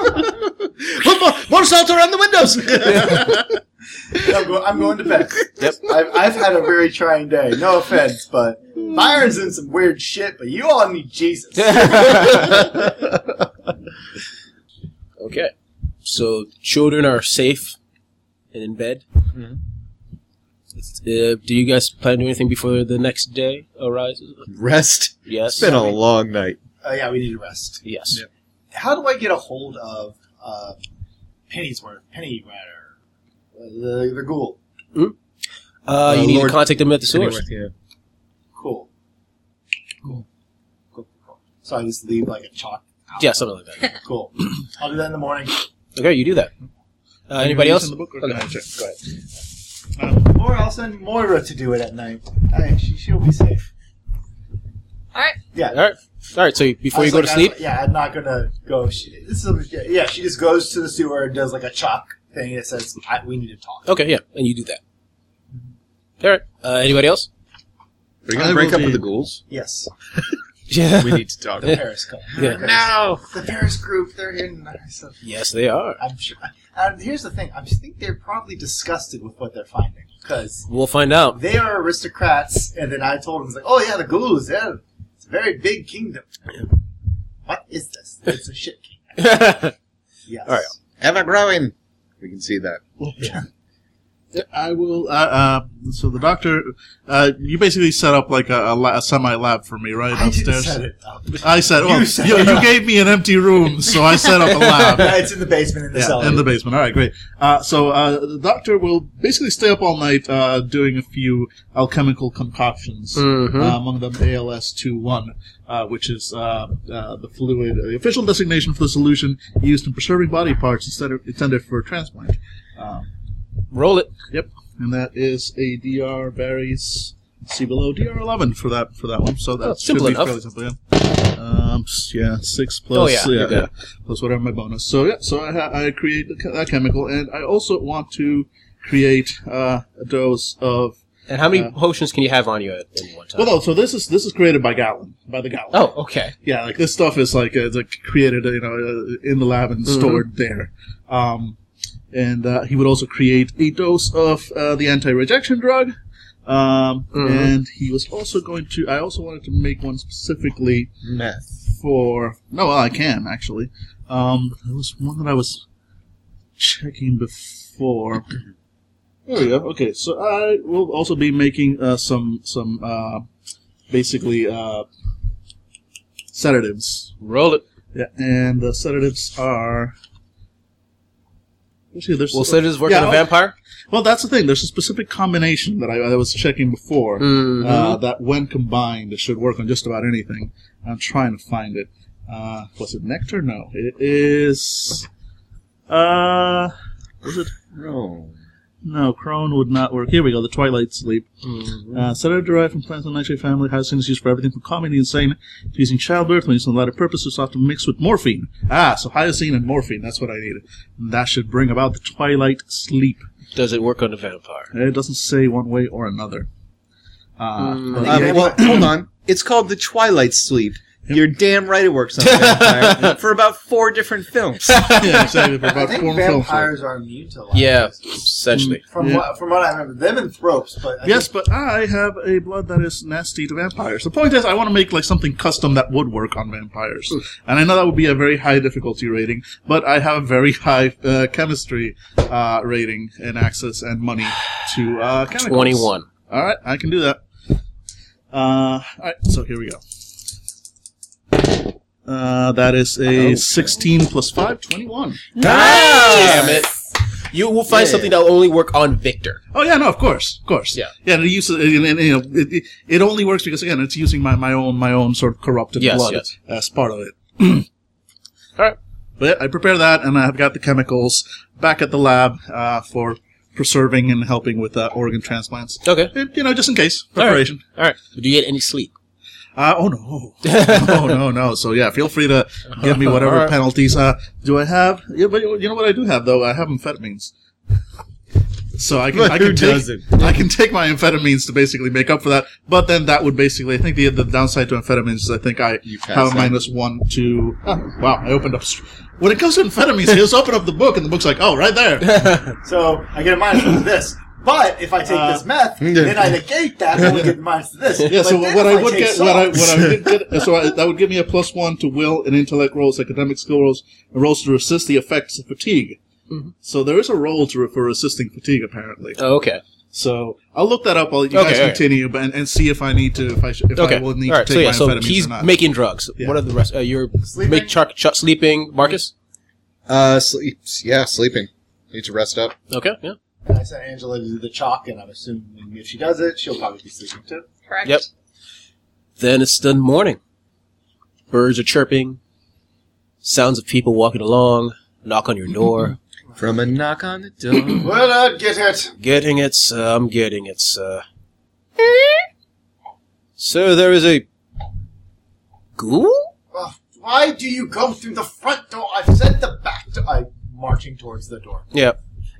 Put more, more salt around the windows. I'm, go- I'm going to bed. Yep. I've, I've had a very trying day. No offense, but Byron's in some weird shit, but you all need Jesus. (laughs) Okay. So children are safe and in bed. Mm-hmm. Uh, do you guys plan to do anything before the next day arises? Rest. Yes. It's been a long night. Oh yeah, we need to rest. yes. Yep. How do I get a hold of uh, Pennyworth, Pennywater, uh, the, the ghoul? Uh, Uh, you need Lord- to contact them at the source. Yeah. Cool. Cool. Cool. cool. So I just leave like a chalk. out. Yeah, something like that. (laughs) Cool. I'll do that in the morning. Okay, you do that. Uh, anybody else? In the book or Okay, can I? Go ahead. Or I'll send Moira to do it at night. Hey, she, she'll be safe. All right. Yeah. All right. All right. So you- before I you was go to like, sleep, I- yeah, I'm not gonna go. She, this is a, yeah, she just goes to the sewer and does like a chalk thing that says, I, "We need to talk." okay, yeah, and you do that. All right. Uh, anybody else? Are you gonna I break will up be- with the ghouls? Yes, (laughs) Yeah. We need to talk. the Paris couple. Yeah. No! The Paris group, they're in. So yes, they are. I'm sure. And here's the thing: I think they're probably disgusted with what they're finding because We'll find out. they are aristocrats. And then I told them, it's like, "Oh yeah, the ghouls. Yeah, it's a very big kingdom." What is this? It's a shit king. (laughs) Yes. All right. Ever growing. We can see that. Yeah, I will. Uh, uh, so the doctor, uh, you basically set up like a, a, la- a semi lab for me, right (laughs) I didn't upstairs. set it up. I said, well, You you, set you, it up. gave me an empty room, so I set up a (laughs) lab. Yeah, it's in the basement in the Yeah, cellar. in the basement. All right, great. Uh, so uh, the doctor will basically stay up all night uh, doing a few alchemical concoctions. Mhm. Uh, among them, ALS 2-1, uh, which is uh, uh, the fluid, the official designation for the solution used in preserving body parts instead of intended for transplant. Um, Roll it. Yep, and that is a DR varies. See below DR eleven for that for that one. So that's Oh, simple enough. fairly simple. Yeah. Um, yeah, six plus. Oh, yeah, you're good. plus whatever my bonus. So yeah, so I, ha- I create the that chemical, and I also want to create uh, a dose of. And how many Uh, potions can you have on you at any one time? Well, no, so this is this is created by Gallon, by the Gallon. oh, okay. Yeah, like this stuff is like uh, it's like created, you know, uh, in the lab and Mm-hmm. stored there. Um, and uh, he would also create a dose of uh, the anti-rejection drug. Um, Mhm. and he was also going to. I also wanted to make one specifically Meth. for. No, well, I can actually. Um, there was one that I was checking before. (clears throat) There we go. Okay, so I will also be making uh, some some uh, basically uh, sedatives Roll it. yeah, and the sedatives are. Actually, there's Well, sedatives work Yeah, on a oh. vampire? well, that's the thing. There's a specific combination that I, I was checking before Mhm. uh, that, when combined, should work on just about anything. I'm trying to find it. Uh, was it nectar? No, it is. Uh, was it? No. No, crone would not work. Here we go. The twilight sleep. Mhm. Uh, sedative derived from plants of the nightshade family. Hyoscine is used for everything from calming the insane to using childbirth. When used in the latter purpose, it's often mixed with morphine. Ah, so hyoscine and morphine. That's what I needed. And that should bring about the twilight sleep. Does it work on a vampire? It doesn't say one way or another. Uh, Mm. but- Um, well, hold on. It's called the Twilight Sleep. You're damn right it works on a vampire (laughs) for about four different films. (laughs) yeah, exactly. For I about think four films. vampires are immune to life. Yeah, essentially. From Yeah. what from what I remember, them and thropes, but I Yes, think- but I have a blood that is nasty to vampires. The point is, I want to make like something custom that would work on vampires, and I know that would be a very high difficulty rating. But I have a very high uh, chemistry uh, rating and access and money to uh, chemicals. 21. All right, I can do that. Uh, all right, so here we go. Uh, that is a 16 plus 5, 21. Damn it. You will find Yeah. something that will only work on Victor. Oh yeah, no, of course, of course. Yeah. yeah. It uses, and, and, you know, it, it, it only works because again, it's using my, my own my own sort of corrupted Yes, blood yes. as part of it. (clears throat) All right. But yeah, I prepare that, and I've got the chemicals back at the lab uh, for preserving and helping with uh, organ transplants. Okay. And, you know, just in case All right. preparation. All right. Do you get any sleep? Uh, oh no, (laughs) oh no, no. So yeah, feel free to give me whatever (laughs) right. penalties. Uh, do I have? Yeah, but you know what I do have though. I have amphetamines. So I can, But I (laughs) can take, doesn't? I can take my amphetamines to basically make up for that. But then that would basically, I think the the downside to amphetamines is I think I have a minus one to. Oh, wow, I opened up. When it comes to amphetamines, he just open up the book and the book's like, oh, right there. So I get a minus one to this. But if I take Uh, this meth, (laughs) then I negate that and only get the minus to this. Yeah, But so what if I would take get, what I, what I would get, so I, that would give me a plus one to will and intellect rolls, academic skill rolls, and rolls to resist the effects of fatigue. So there is a roll to for resisting fatigue, apparently. Oh, okay. So I'll look that up while you Okay, guys all right. continue, but and, and see if I need to, if I should, if Okay. I will need All right. to So take yeah. my So amphetamines he's or not. making drugs. Yeah. What are the rest? Uh, you're Sleeping? make chuck, chuck sleeping, Marcus. Uh, sleep. Yeah, sleeping. Need to rest up. Okay. Yeah. I sent Angela to do the chalk, and I'm assuming if she does it, she'll probably be sleeping too. Correct. Yep. Then it's the morning. Birds are chirping. Sounds of people walking along. Knock on your door. (laughs) From a knock on the door. (coughs) Well, uh, get it. getting it. Uh, I'm getting it. sir. So there is a ghoul. Well, why do you go through the front door? I've said the back door. I'm marching towards the door. Yeah.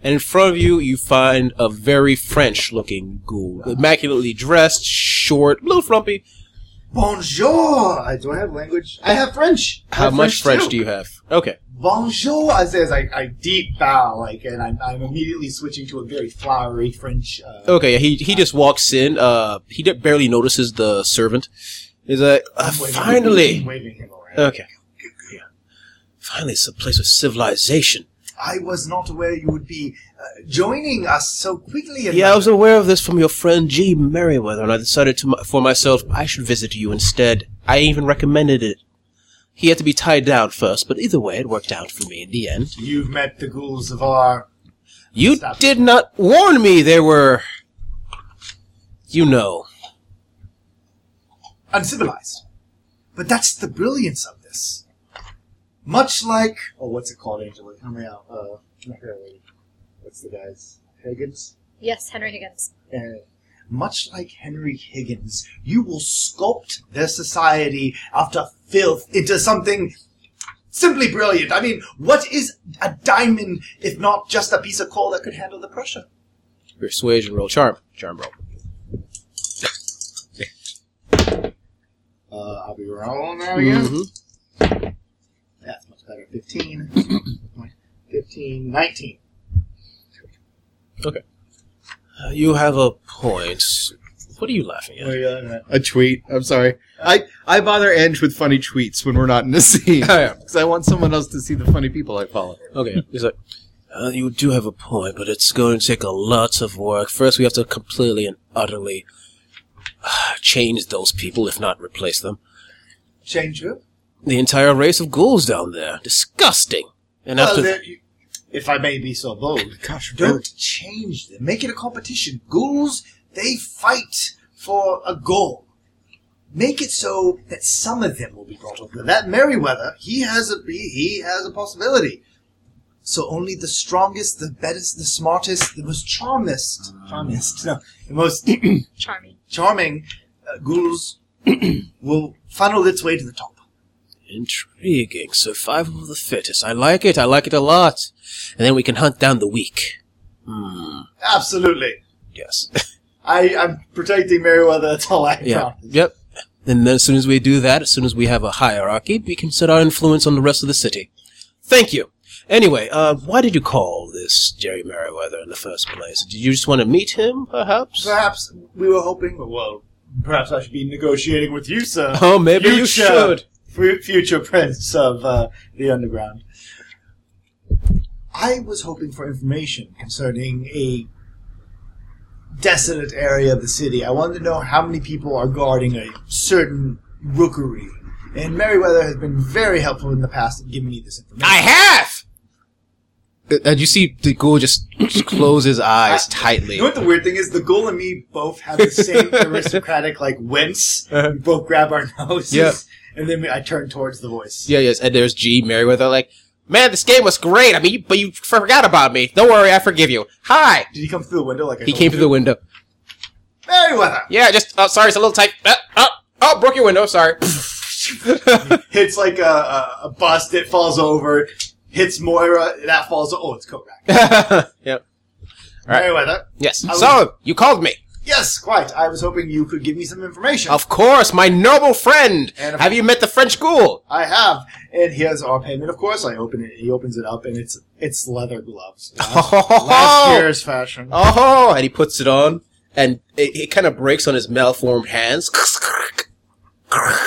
And in front of you, you find a very French-looking ghoul, immaculately dressed, short, a little frumpy. Bonjour. I, do I have language? I have French. I How have much French too. do you have? Okay. Bonjour. I say as I, I deep bow, like, and I'm, I'm immediately switching to a very flowery French. Uh, Okay. He he just walks in. Uh, he barely notices the servant. He's like, uh, waving- finally. waving. Okay. Finally, some place of civilization. I was not aware you would be uh, joining us so quickly. Yeah, I was aware of this from your friend G. Merriweather, and I decided to, for myself I should visit you instead. I even recommended it. He had to be tied down first, but either way, it worked out for me in the end. You've met the ghouls of our. You Stop. did not warn me there were. You know. uncivilized. But that's the brilliance of this. Much like, oh, what's it called, Angela? Help me out. Uh, not really. What's the guy's Higgins? Yes, Henry Higgins. Uh, much like Henry Higgins, you will sculpt their society out of filth into something simply brilliant. I mean, what is a diamond if not just a piece of coal that could handle the pressure? Persuasion roll. Charm. Charm roll. Uh, I'll be rolling now again. Mhm. That's much better. 15. 15. 19. Uh, you have a point. What are you laughing at? A tweet. I'm sorry. I, I bother Ange with funny tweets when we're not in the scene. (laughs) Oh, yeah. Because I want someone else to see the funny people I follow. Okay. (laughs) He's like, uh, you do have a point, but it's going to take a lot of work. First, we have to completely and utterly uh, change those people, if not replace them. Change who? The entire race of ghouls down there. Disgusting. And Well, after. there- if I may be so bold, Gosh, Don't change them. Make it a competition. Ghouls, they fight for a goal. Make it so that some of them will be brought over. That Merryweather, he has a he, he has a possibility. So only the strongest, the best, the smartest, the most charmest, charmist, no, the most Charming. charming uh, ghouls (clears throat) will funnel its way to the top. Intriguing. Survival of the fittest. I like it. I like it a lot. And then we can hunt down the weak. Hmm. Absolutely. Yes. (laughs) I, I'm protecting Merryweather. That's all I Yeah. promise. Yep. And then as soon as we do that, as soon as we have a hierarchy, we can set our influence on the rest of the city. Thank you. Anyway, uh, why did you call this Jerry Merriweather in the first place? Did you just want to meet him, perhaps? Perhaps we were hoping. Well, perhaps I should be negotiating with you, sir. Oh, maybe you should. Fu- future prince of uh, the underground. I was hoping for information concerning a desolate area of the city. I wanted to know how many people are guarding a certain rookery. And Merriweather has been very helpful in the past in giving me this information. I have! And you see the ghoul just close his eyes uh, tightly. You know what the weird thing is? The ghoul and me both have the same (laughs) aristocratic like wince. Uh-huh. We both grab our noses, Yeah. And then I turn towards the voice. Yeah, yes, and there's G Merriweather like, man, this game was great. I mean, you, but you forgot about me. Don't worry, I forgive you. Hi. Did he come through the window like I He came through the window. Merriweather Yeah, just oh, sorry, it's a little tight. Uh, oh, oh, broke your window. Sorry. (laughs) hits like a, a, a bust. It falls over. Hits Moira. That falls. Oh, it's Korak. (laughs) yep. Right. Merriweather. Yes. I So you called me. Yes, quite. I was hoping you could give me some information. Of course, my noble friend. And Have you met the French ghoul? I have, and here's our payment. Of course, I open it. He opens it up, and it's it's leather gloves. (laughs) Last year's fashion. Oh, and he puts it on, and it, it kind of breaks on his malformed hands.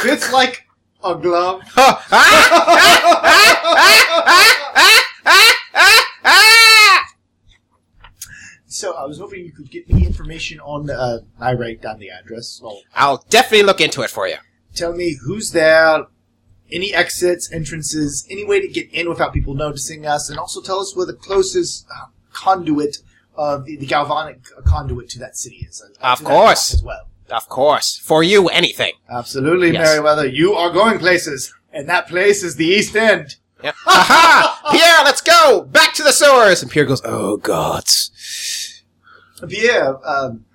It's like a glove. (laughs) Ah! Ah! Ah! So I was hoping you could get me information on. Uh, I write down the address. Well, I'll definitely look into it for you. tell me who's there, any exits, entrances, any way to get in without people noticing us, and also tell us where the closest uh, conduit of the, the galvanic conduit to that city is. uh, Of course. as well. Of course. For you, anything. Absolutely, Yes. Meriwether. You are going places, and that place is the East End. Yep. Aha! (laughs) Pierre, let's go! Back to the sewers! And Pierre goes, Oh, gods. Pierre, um,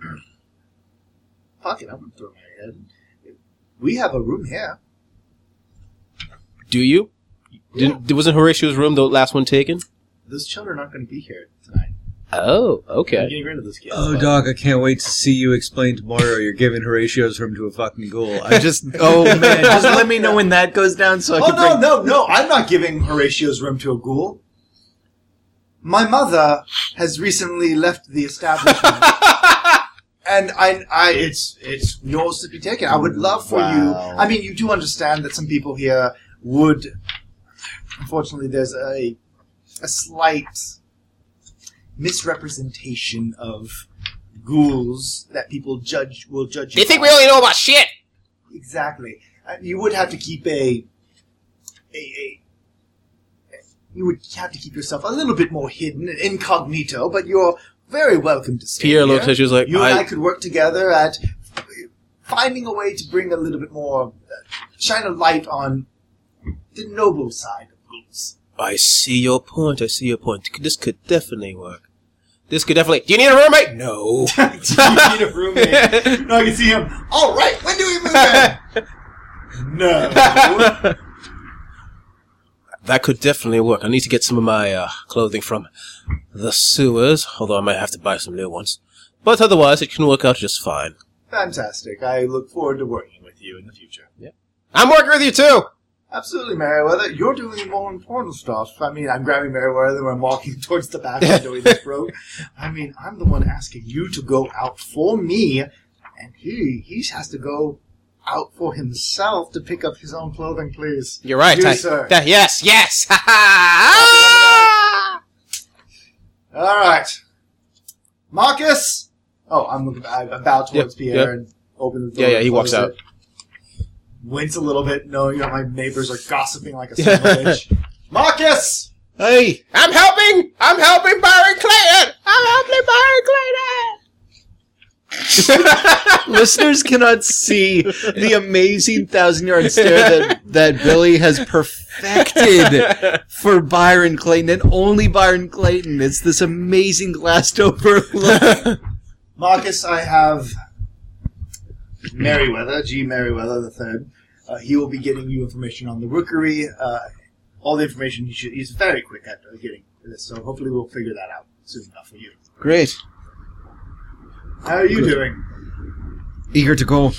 fuck it, I'm gonna throw my head. We have a room here. Do you? Didn't, wasn't Horatio's room the last one taken? Those children aren't going to be here tonight. Oh, okay. I'm okay. getting rid of those kids. Oh, dog, I can't wait to see you explain to Moira you're giving Horatio's room to a fucking ghoul. I (laughs) just, oh (laughs) man, just let me know when that goes down so I Oh can Oh, no, bring... no, no! I'm not giving Horatio's room to a ghoul. My mother has recently left the establishment, (laughs) and I, I, it's it's yours to be taken. I would love for you. I mean, you do understand that some people here would unfortunately, there's a a slight misrepresentation of ghouls that people judge will judge. They think by. we only know about shit. Exactly. Uh, you would have to keep a, a, a, you would have to keep yourself a little bit more hidden, and incognito. But you're very welcome to stay Pierre here. looks at you like, you and I I, could work together at finding a way to bring a little bit more, uh, shine a light on the noble side of ghouls. I see your point. I see your point. This could definitely work. This could definitely. Do you need a roommate? No. (laughs) Do you need a roommate? (laughs) No, I can see him. All right, when do we move in? (laughs) No. That could definitely work. I need to get some of my uh, clothing from the sewers, although I might have to buy some new ones. But otherwise, it can work out just fine. Fantastic. I look forward to working with you in the future. Yeah. I'm working with you too. Absolutely, Meriwether. You're doing the more important stuff. I mean, I'm grabbing Meriwether when I'm walking (laughs) towards the back and doing this road. I mean, I'm the one asking you to go out for me, and he he has to go out for himself to pick up his own clothing, please. You're right. You, I- sir. that- yes, yes. (laughs) All right, Marcus. Oh, I'm looking. I bow towards Yep, Pierre yep. and open the door. Yeah, yeah, he walks out. it. Wince a little bit, knowing that my neighbors are gossiping like a (laughs) son bitch. Marcus. Hey, I'm helping. I'm helping Byron Clayton. I'm helping Byron Clayton. (laughs) Listeners cannot see the amazing thousand yard stare that, that Billy has perfected for Byron Clayton and only Byron Clayton. It's this amazing glassed over look. (laughs) Marcus, I have Merriweather, G. Merriweather the third. Uh, he will be getting you information on the rookery. Uh, all the information he should. He's very quick at getting this, so hopefully we'll figure that out soon enough for you. Great. How are you doing? Eager to go.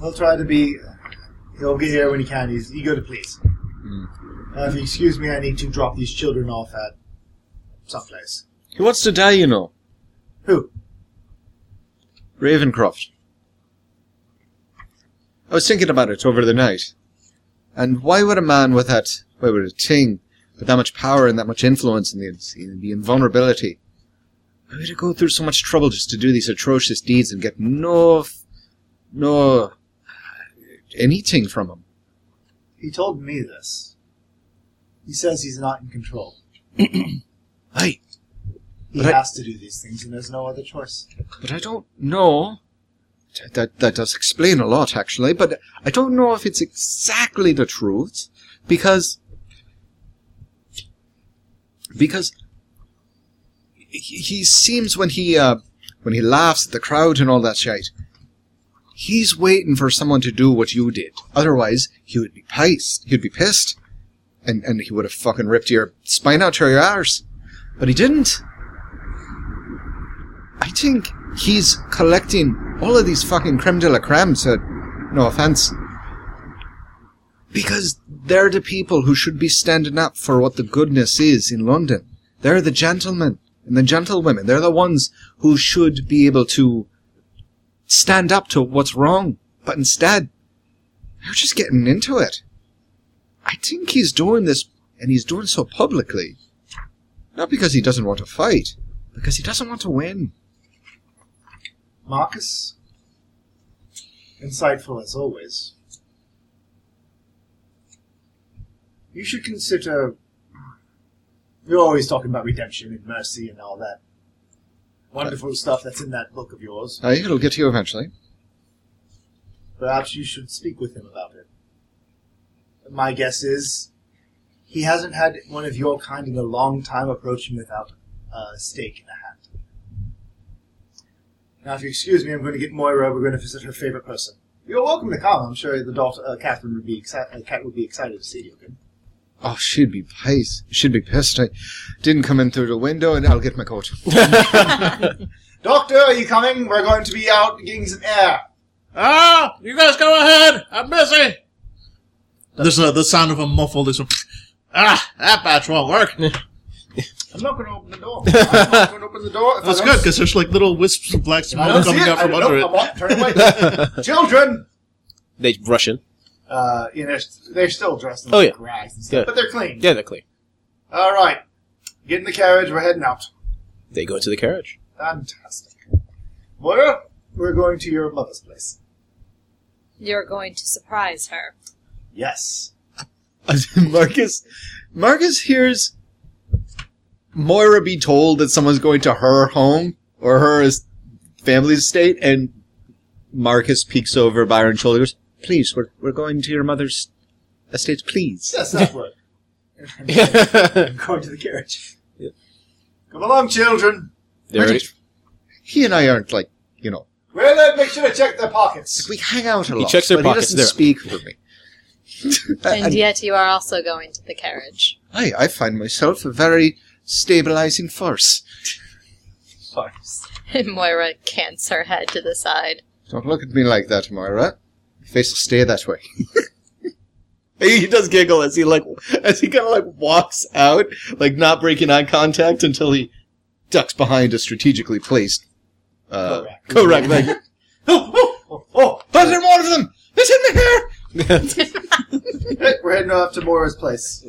He'll try to be. He'll get here when he can. He's eager to please. Uh, if you excuse me, I need to drop these children off at someplace. He wants to die, you know. Who? Ravencroft. I was thinking about it over the night. And why would a man with that, why would a ting, with that much power and that much influence and the, the invulnerability, why would he go through so much trouble just to do these atrocious deeds and get no, no, uh, anything from him? He told me this. He says he's not in control. (clears throat) Aye, He But I- has to do these things, and there's no other choice. but I don't know. That, that does explain a lot, actually, but I don't know if it's exactly the truth, because, because he, seems when he, uh, when he laughs at the crowd and all that shit, he's waiting for someone to do what you did. Otherwise, he would be pissed. He'd be pissed. And, and he would have fucking ripped your spine out through your arse. But he didn't. I think he's collecting all of these fucking creme de la creme, so no offense. Because they're the people who should be standing up for what the goodness is in London. They're the gentlemen and the gentlewomen. They're the ones who should be able to stand up to what's wrong. But instead, they're just getting into it. I think he's doing this, and he's doing so publicly. Not because he doesn't want to fight, because he doesn't want to win. Marcus? Insightful as always. You should consider. You're always talking about redemption and mercy and all that wonderful stuff that's in that book of yours. It'll get to you eventually. Perhaps you should speak with him about it. My guess is he hasn't had one of your kind in a long time approach him without a stake in the hand. Now, if you excuse me, I'm going to get Moira. We're going to visit her favorite person. You're welcome to come. I'm sure the daughter, uh, Catherine, would be excited. Uh, Cat would be excited to see you again. Oh, she'd be pissed. She'd be pissed. I didn't come in through the window, and I'll get my coat. (laughs) Doctor, are you coming? We're going to be out getting some air. Ah, you guys go ahead. I'm busy. There's a, the sound of a muffled. This one. Ah, that batch won't work. I'm not going to open the door. I'm not going to open the door. If That's I good don't- because there's like little wisps of black smoke coming it. out from don't under it. I'm on- turn away. (laughs) Children, They rush in. Uh, you know, they're still dressed in Oh, like, yeah. rags and stuff, Yeah. but they're clean. Yeah, they're clean. All right, get in the carriage. We're heading out. They go into the carriage. Fantastic. Moira, we're going to your mother's place. You're going to surprise her. Yes. Marcus, Marcus hears Moira be told that someone's going to her home or her family's estate, and Marcus peeks over Byron's shoulder. And goes, Please, we're we're going to your mother's estate. Please. Yes, (laughs) that's right. (laughs) They're going to the carriage. Come along, children. already, He and I aren't like you know. Well, then, make sure to check their pockets. We hang out a lot. He checks their but pockets, He doesn't speak for me. (laughs) And yet you are also going to the carriage. I, I find myself a very stabilizing force. And Moira cants her head to the side. Don't look at me like that, Moira. Your face will stay that way. (laughs) he does giggle as he like as he kind of like walks out, like not breaking eye contact until he ducks behind a strategically placed. Uh, Correct. correct. Like, (laughs) (laughs) Oh, oh, oh, oh. but there's one of them. It's in the hair. We're heading off to Moira's place.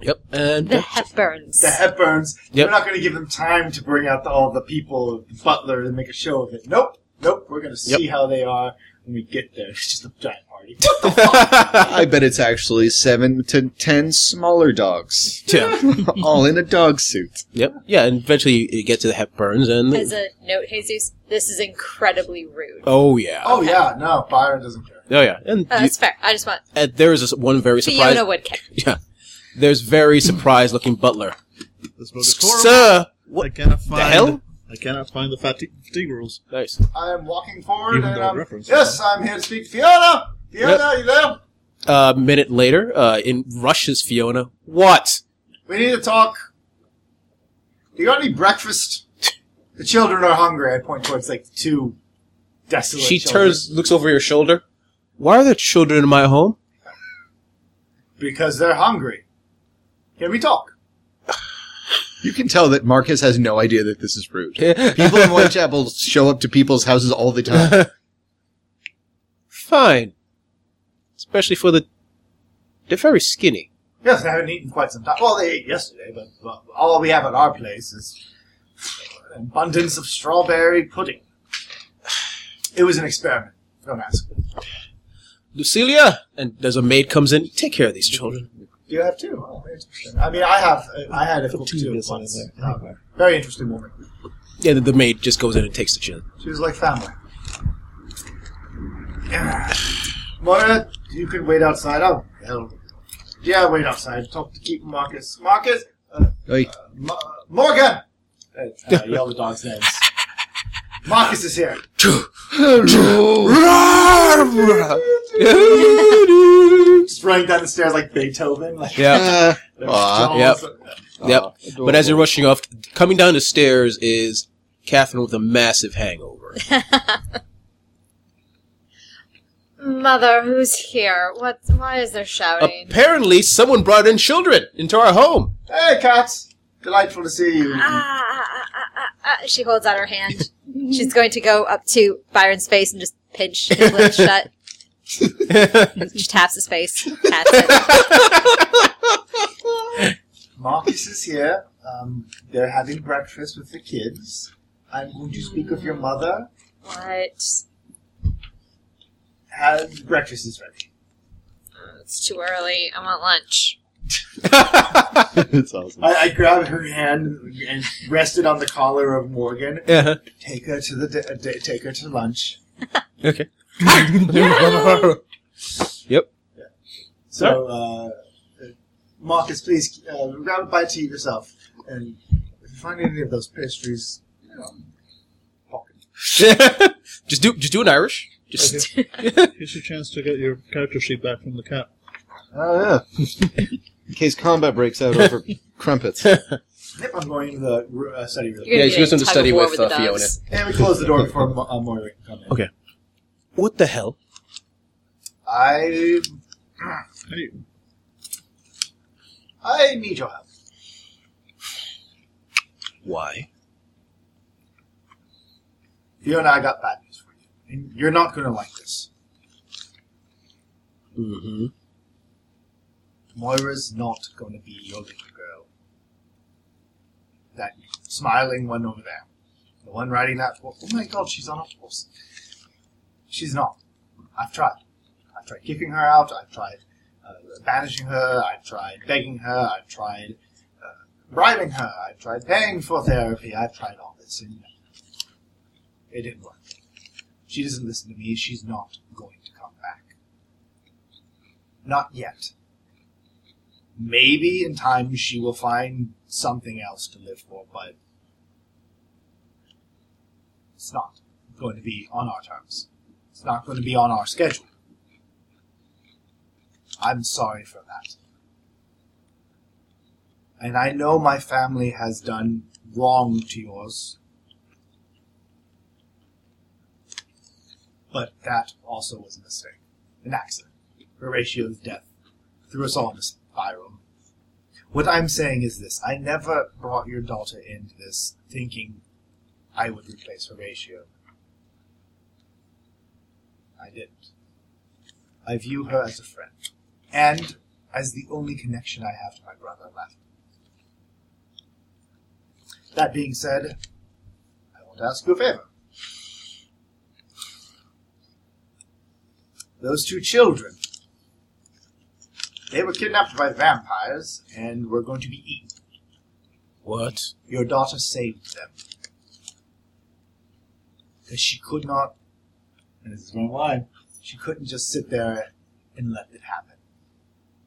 yep, and The Hepburns. The Hepburns. Yep. We're not going to give them time to bring out the, all the people, the butler, and make a show of it. Nope. Nope. We're going to see how they are when we get there. It's just a giant party. What the fuck? (laughs) I bet it's actually seven to ten smaller dogs, yeah, (laughs) all in a dog suit. yep, yeah, and eventually you get to the Hepburns, and As a note, Jesus, this is incredibly rude. oh yeah, oh, yeah. No, Byron doesn't care. oh yeah, and, Uh, you- that's fair. I just want and there is this one very surprised. Fiona would (laughs) care. Yeah, there's very surprised looking butler. This book is horrible. Sir, I what cannot find hell? I cannot find the fatigue, fatigue rules. Nice. I am walking forward, Even and though um, reference- yes, I'm here to speak to Fiona. Fiona, you there? A minute later, uh, in rushes Fiona. What? We need to talk. Do you got any breakfast? The children are hungry. I point towards like two desolate. She children. turns, looks over your shoulder. Why are there children in my home? because they're hungry. Can we talk? You can tell that Marcus has no idea that this is rude. People in Whitechapel show up to people's houses all the time. (laughs) Fine. Especially for the. They're very skinny. Yes, they haven't eaten quite some time. Well, they ate yesterday, but but all we have at our place is an abundance of strawberry pudding. It was an experiment. Don't ask. Lucilia! And there's a maid comes in. Take care of these children. Do you have two? Oh, interesting. I mean, I have. I had a cook too once. Uh, very interesting woman. Yeah, the, the maid just goes in and takes the children. She was like family. (sighs) Moira, you can wait outside. Oh, hell. Yeah, wait outside. Talk to keep Marcus. Marcus! Uh, Oi. Mo- Morgan! (laughs) Uh, uh, yell the dog's names. Marcus is here. Just running down the stairs like Beethoven. Like, yeah. (laughs) Uh, aw. Yep. Yep. Aw, But as you're rushing off, coming down the stairs is Catherine with a massive hangover. (laughs) Mother, who's here? What? Why is there shouting? Apparently, someone brought in children into our home. Hey, cats! Delightful to see you. Ah, ah, ah, ah. She holds out her hand. (laughs) Mm-hmm. She's going to go up to Byron's face and just pinch his lips (laughs) shut. (laughs) She taps his face. Pats it. (laughs) Marcus is here. Um, they're having breakfast with the kids. I'm going to speak with your mother. What? Has breakfast is ready. Uh, it's too early. I want lunch. (laughs) It's awesome. I, I grab her hand and rested on the collar of Morgan. Uh-huh. Take her to the di- uh, di- take her to lunch. (laughs) Okay. (laughs) Yep. So, uh, uh, Marcus, please uh, grab a bite to eat yourself. And if you find any of those pastries, you know, pocket. just do just do an Irish. Just Here's your chance to get your character sheet back from the cat. Oh yeah. In case combat breaks out over (laughs) crumpets. Yep, I'm going to the uh, study room. You're Yeah, gonna she be goes a into tug study of war with, the uh, Fiona. And we close the door before Mo- uh, Moira can come in. Okay. what the hell? I Hey, I need your help. Why? Fiona, I got bad news for you. And you're not going to like this. Mm-hmm. Moira's not going to be your little girl. That smiling one over there. The one riding that horse. Oh my god, she's on a horse. She's not. I've tried. I've tried kicking her out. I've tried uh, banishing her. I've tried begging her. I've tried uh, bribing her. I've tried paying for therapy. I've tried all this. And it didn't work. She doesn't listen to me. She's not going to come back. Not yet. Maybe in time she will find something else to live for, but it's not going to be on our terms. It's not going to be on our schedule. I'm sorry for that. And I know my family has done wrong to yours. But that also was a mistake. An accident. Horatio's death threw us all in spiral. What I'm saying is this. I never brought your daughter into this thinking I would replace Horatio. I didn't. I view her as a friend. And as the only connection I have to my brother left. That being said, I want to ask you a favor. Those two children, they were kidnapped by vampires and were going to be eaten. What? Your daughter saved them. Because she could not, and this is one line, she couldn't just sit there and let it happen.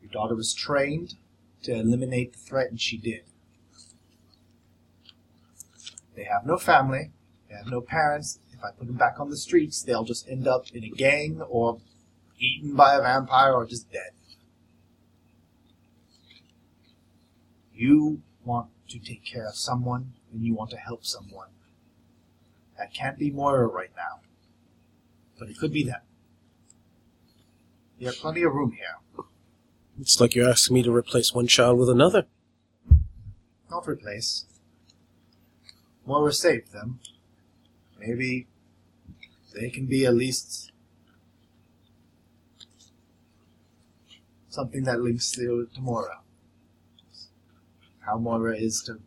Your daughter was trained to eliminate the threat, and she did. They have no family, they have no parents. If I put them back on the streets, they'll just end up in a gang or eaten by a vampire or just dead. You want to take care of someone and you want to help someone. That can't be Moira right now. But it could be them. You have plenty of room here. It's like you're asking me to replace one child with another. Not replace. Moira saved them. Maybe they can be at least something that links to, to Moira. How Moira is to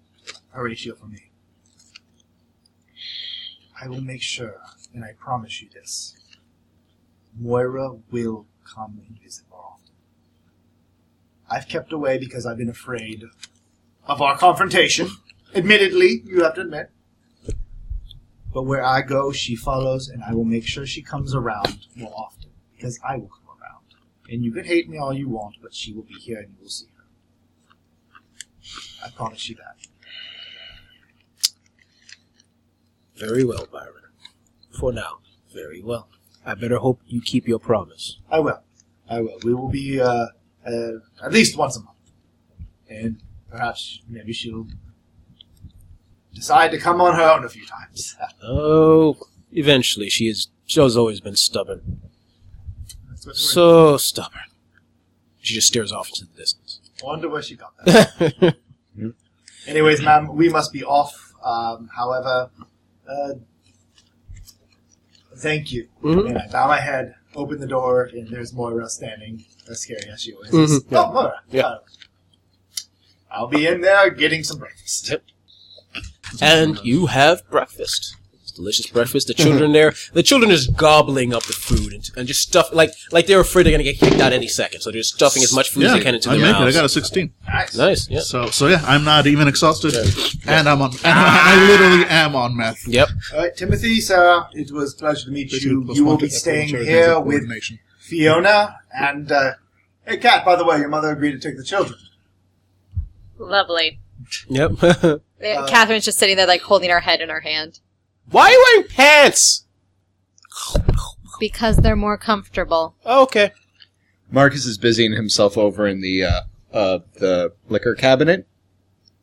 Horatio for me. I will make sure, and I promise you this. Moira will come and visit more often. I've kept away because I've been afraid of our confrontation. Admittedly, you have to admit. But where I go, she follows, and I will make sure she comes around more often because I will come around. And you can hate me all you want, but she will be here and you will see her. I promise you that. Very well, Byron. For now, very well. I better hope you keep your promise. I will. I will. We will be uh, uh, at least once a month, and perhaps maybe she'll decide to come on her own a few times. (laughs) Oh, eventually she is. She's always been stubborn. That's what we're- So stubborn. She just stares off into the distance. Wonder where she got that. (laughs) Anyways, ma'am, we must be off. Um, however, uh, thank you. Mhm. And I bow my head, open the door, and there's Moira standing, as scary as she always Mhm, is. yeah. Oh, Moira. Yeah. Uh, I'll be in there getting some breakfast. Yep. and you have breakfast. It's delicious breakfast. The children there, the children is gobbling up the food and, and just stuff like like they're afraid they're gonna get kicked out any second. So they're just stuffing as much food as they can into I their make it. I mouths. got a 16. Nice. Nice. Yeah. So, so yeah, I'm not even exhausted, and I'm on. And I literally am on meth. Yep. All right, Timothy, Sarah, it was a pleasure to meet you. Plus You will one be to staying charity here for with coordination. Fiona and. Uh, hey, Kat. By the way, your mother agreed to take the children. Lovely. Yep. (laughs) Uh, Catherine's just sitting there, like holding her head in her hand Why are you wearing pants? because they're more comfortable. Oh, okay. Marcus is busying himself over in the uh, uh, the liquor cabinet,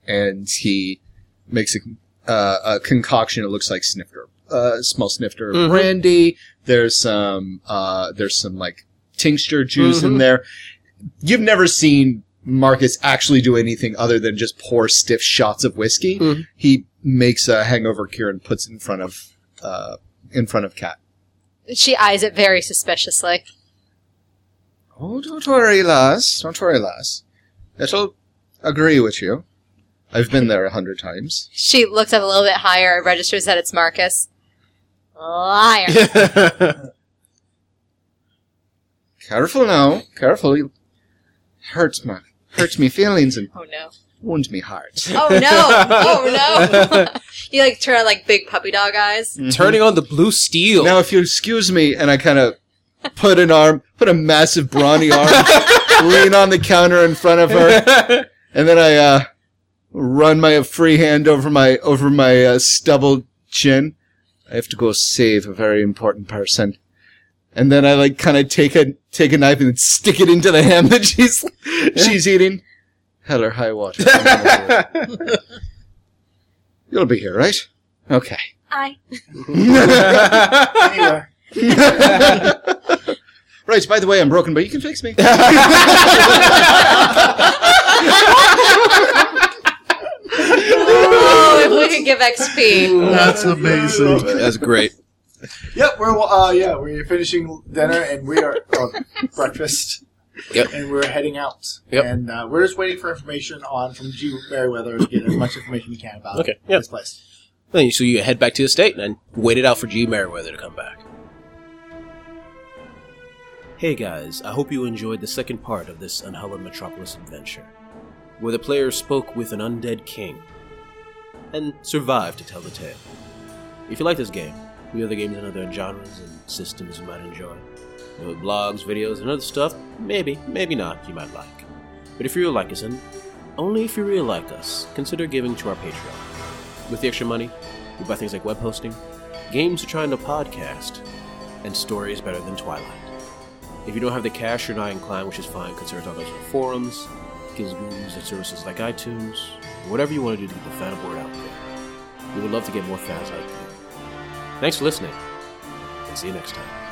and he makes a, uh, a concoction. It looks like snifter, uh, small snifter of Mhm. brandy. There's some uh, there's some like tincture juice in Mhm. there. You've never seen Marcus actually do anything other than just pour stiff shots of whiskey. Mhm. He makes a hangover cure and puts it in front of uh, in front of Kat. She eyes it very suspiciously. Oh, don't worry, lass. Don't worry, lass. It'll agree with you. I've been there a hundred times. She looks up a little bit higher, registers that it's Marcus. Liar. (laughs) Careful now. Careful. You hurts my hurts me feelings and oh no. Wounds me heart. (laughs) Oh no. Oh no. (laughs) you like turn on like big puppy dog eyes. Turning on the blue steel. Now, if you excuse me, and I kind of put an arm, put a massive brawny arm, (laughs) lean on the counter in front of her, and then I uh, run my free hand over my over my uh, stubbled chin. I have to go save a very important person, and then I like kind of take a take a knife and stick it into the ham that she's she's eating. Hell or high water. I'm (laughs) gonna do it. You'll be here, right? Okay. I. Anyway, (laughs) Right, by the way, I'm broken, but you can fix me. Oh, if we could give XP. That's amazing. That's great. yep, we're uh, yeah, we're finishing dinner and we are uh, breakfast. Yep. And we're heading out. Yep. And uh, we're just waiting for information on from G. Merriweather to get as much information we can about Okay, yep. this place. Then you, so you head back to the state and wait it out for G. Merriweather to come back. Hey guys, I hope you enjoyed the second part of this Unhallowed Metropolis adventure, where the players spoke with an undead king and survived to tell the tale. If you like this game, we have other games and other genres and systems you might enjoy. Know, blogs, videos, and other stuff, maybe, maybe not, you might like. But if you really like us, and only if you really like us, consider giving to our Patreon. With the extra money, we buy things like web hosting, games to try into podcast, and stories better than Twilight. If you don't have the cash, you're not inclined, which is fine, consider talking our forums, gives at services like iTunes, whatever you want to do to get the fan board out there. We would love to get more fans like you. Thanks for listening, and see you next time.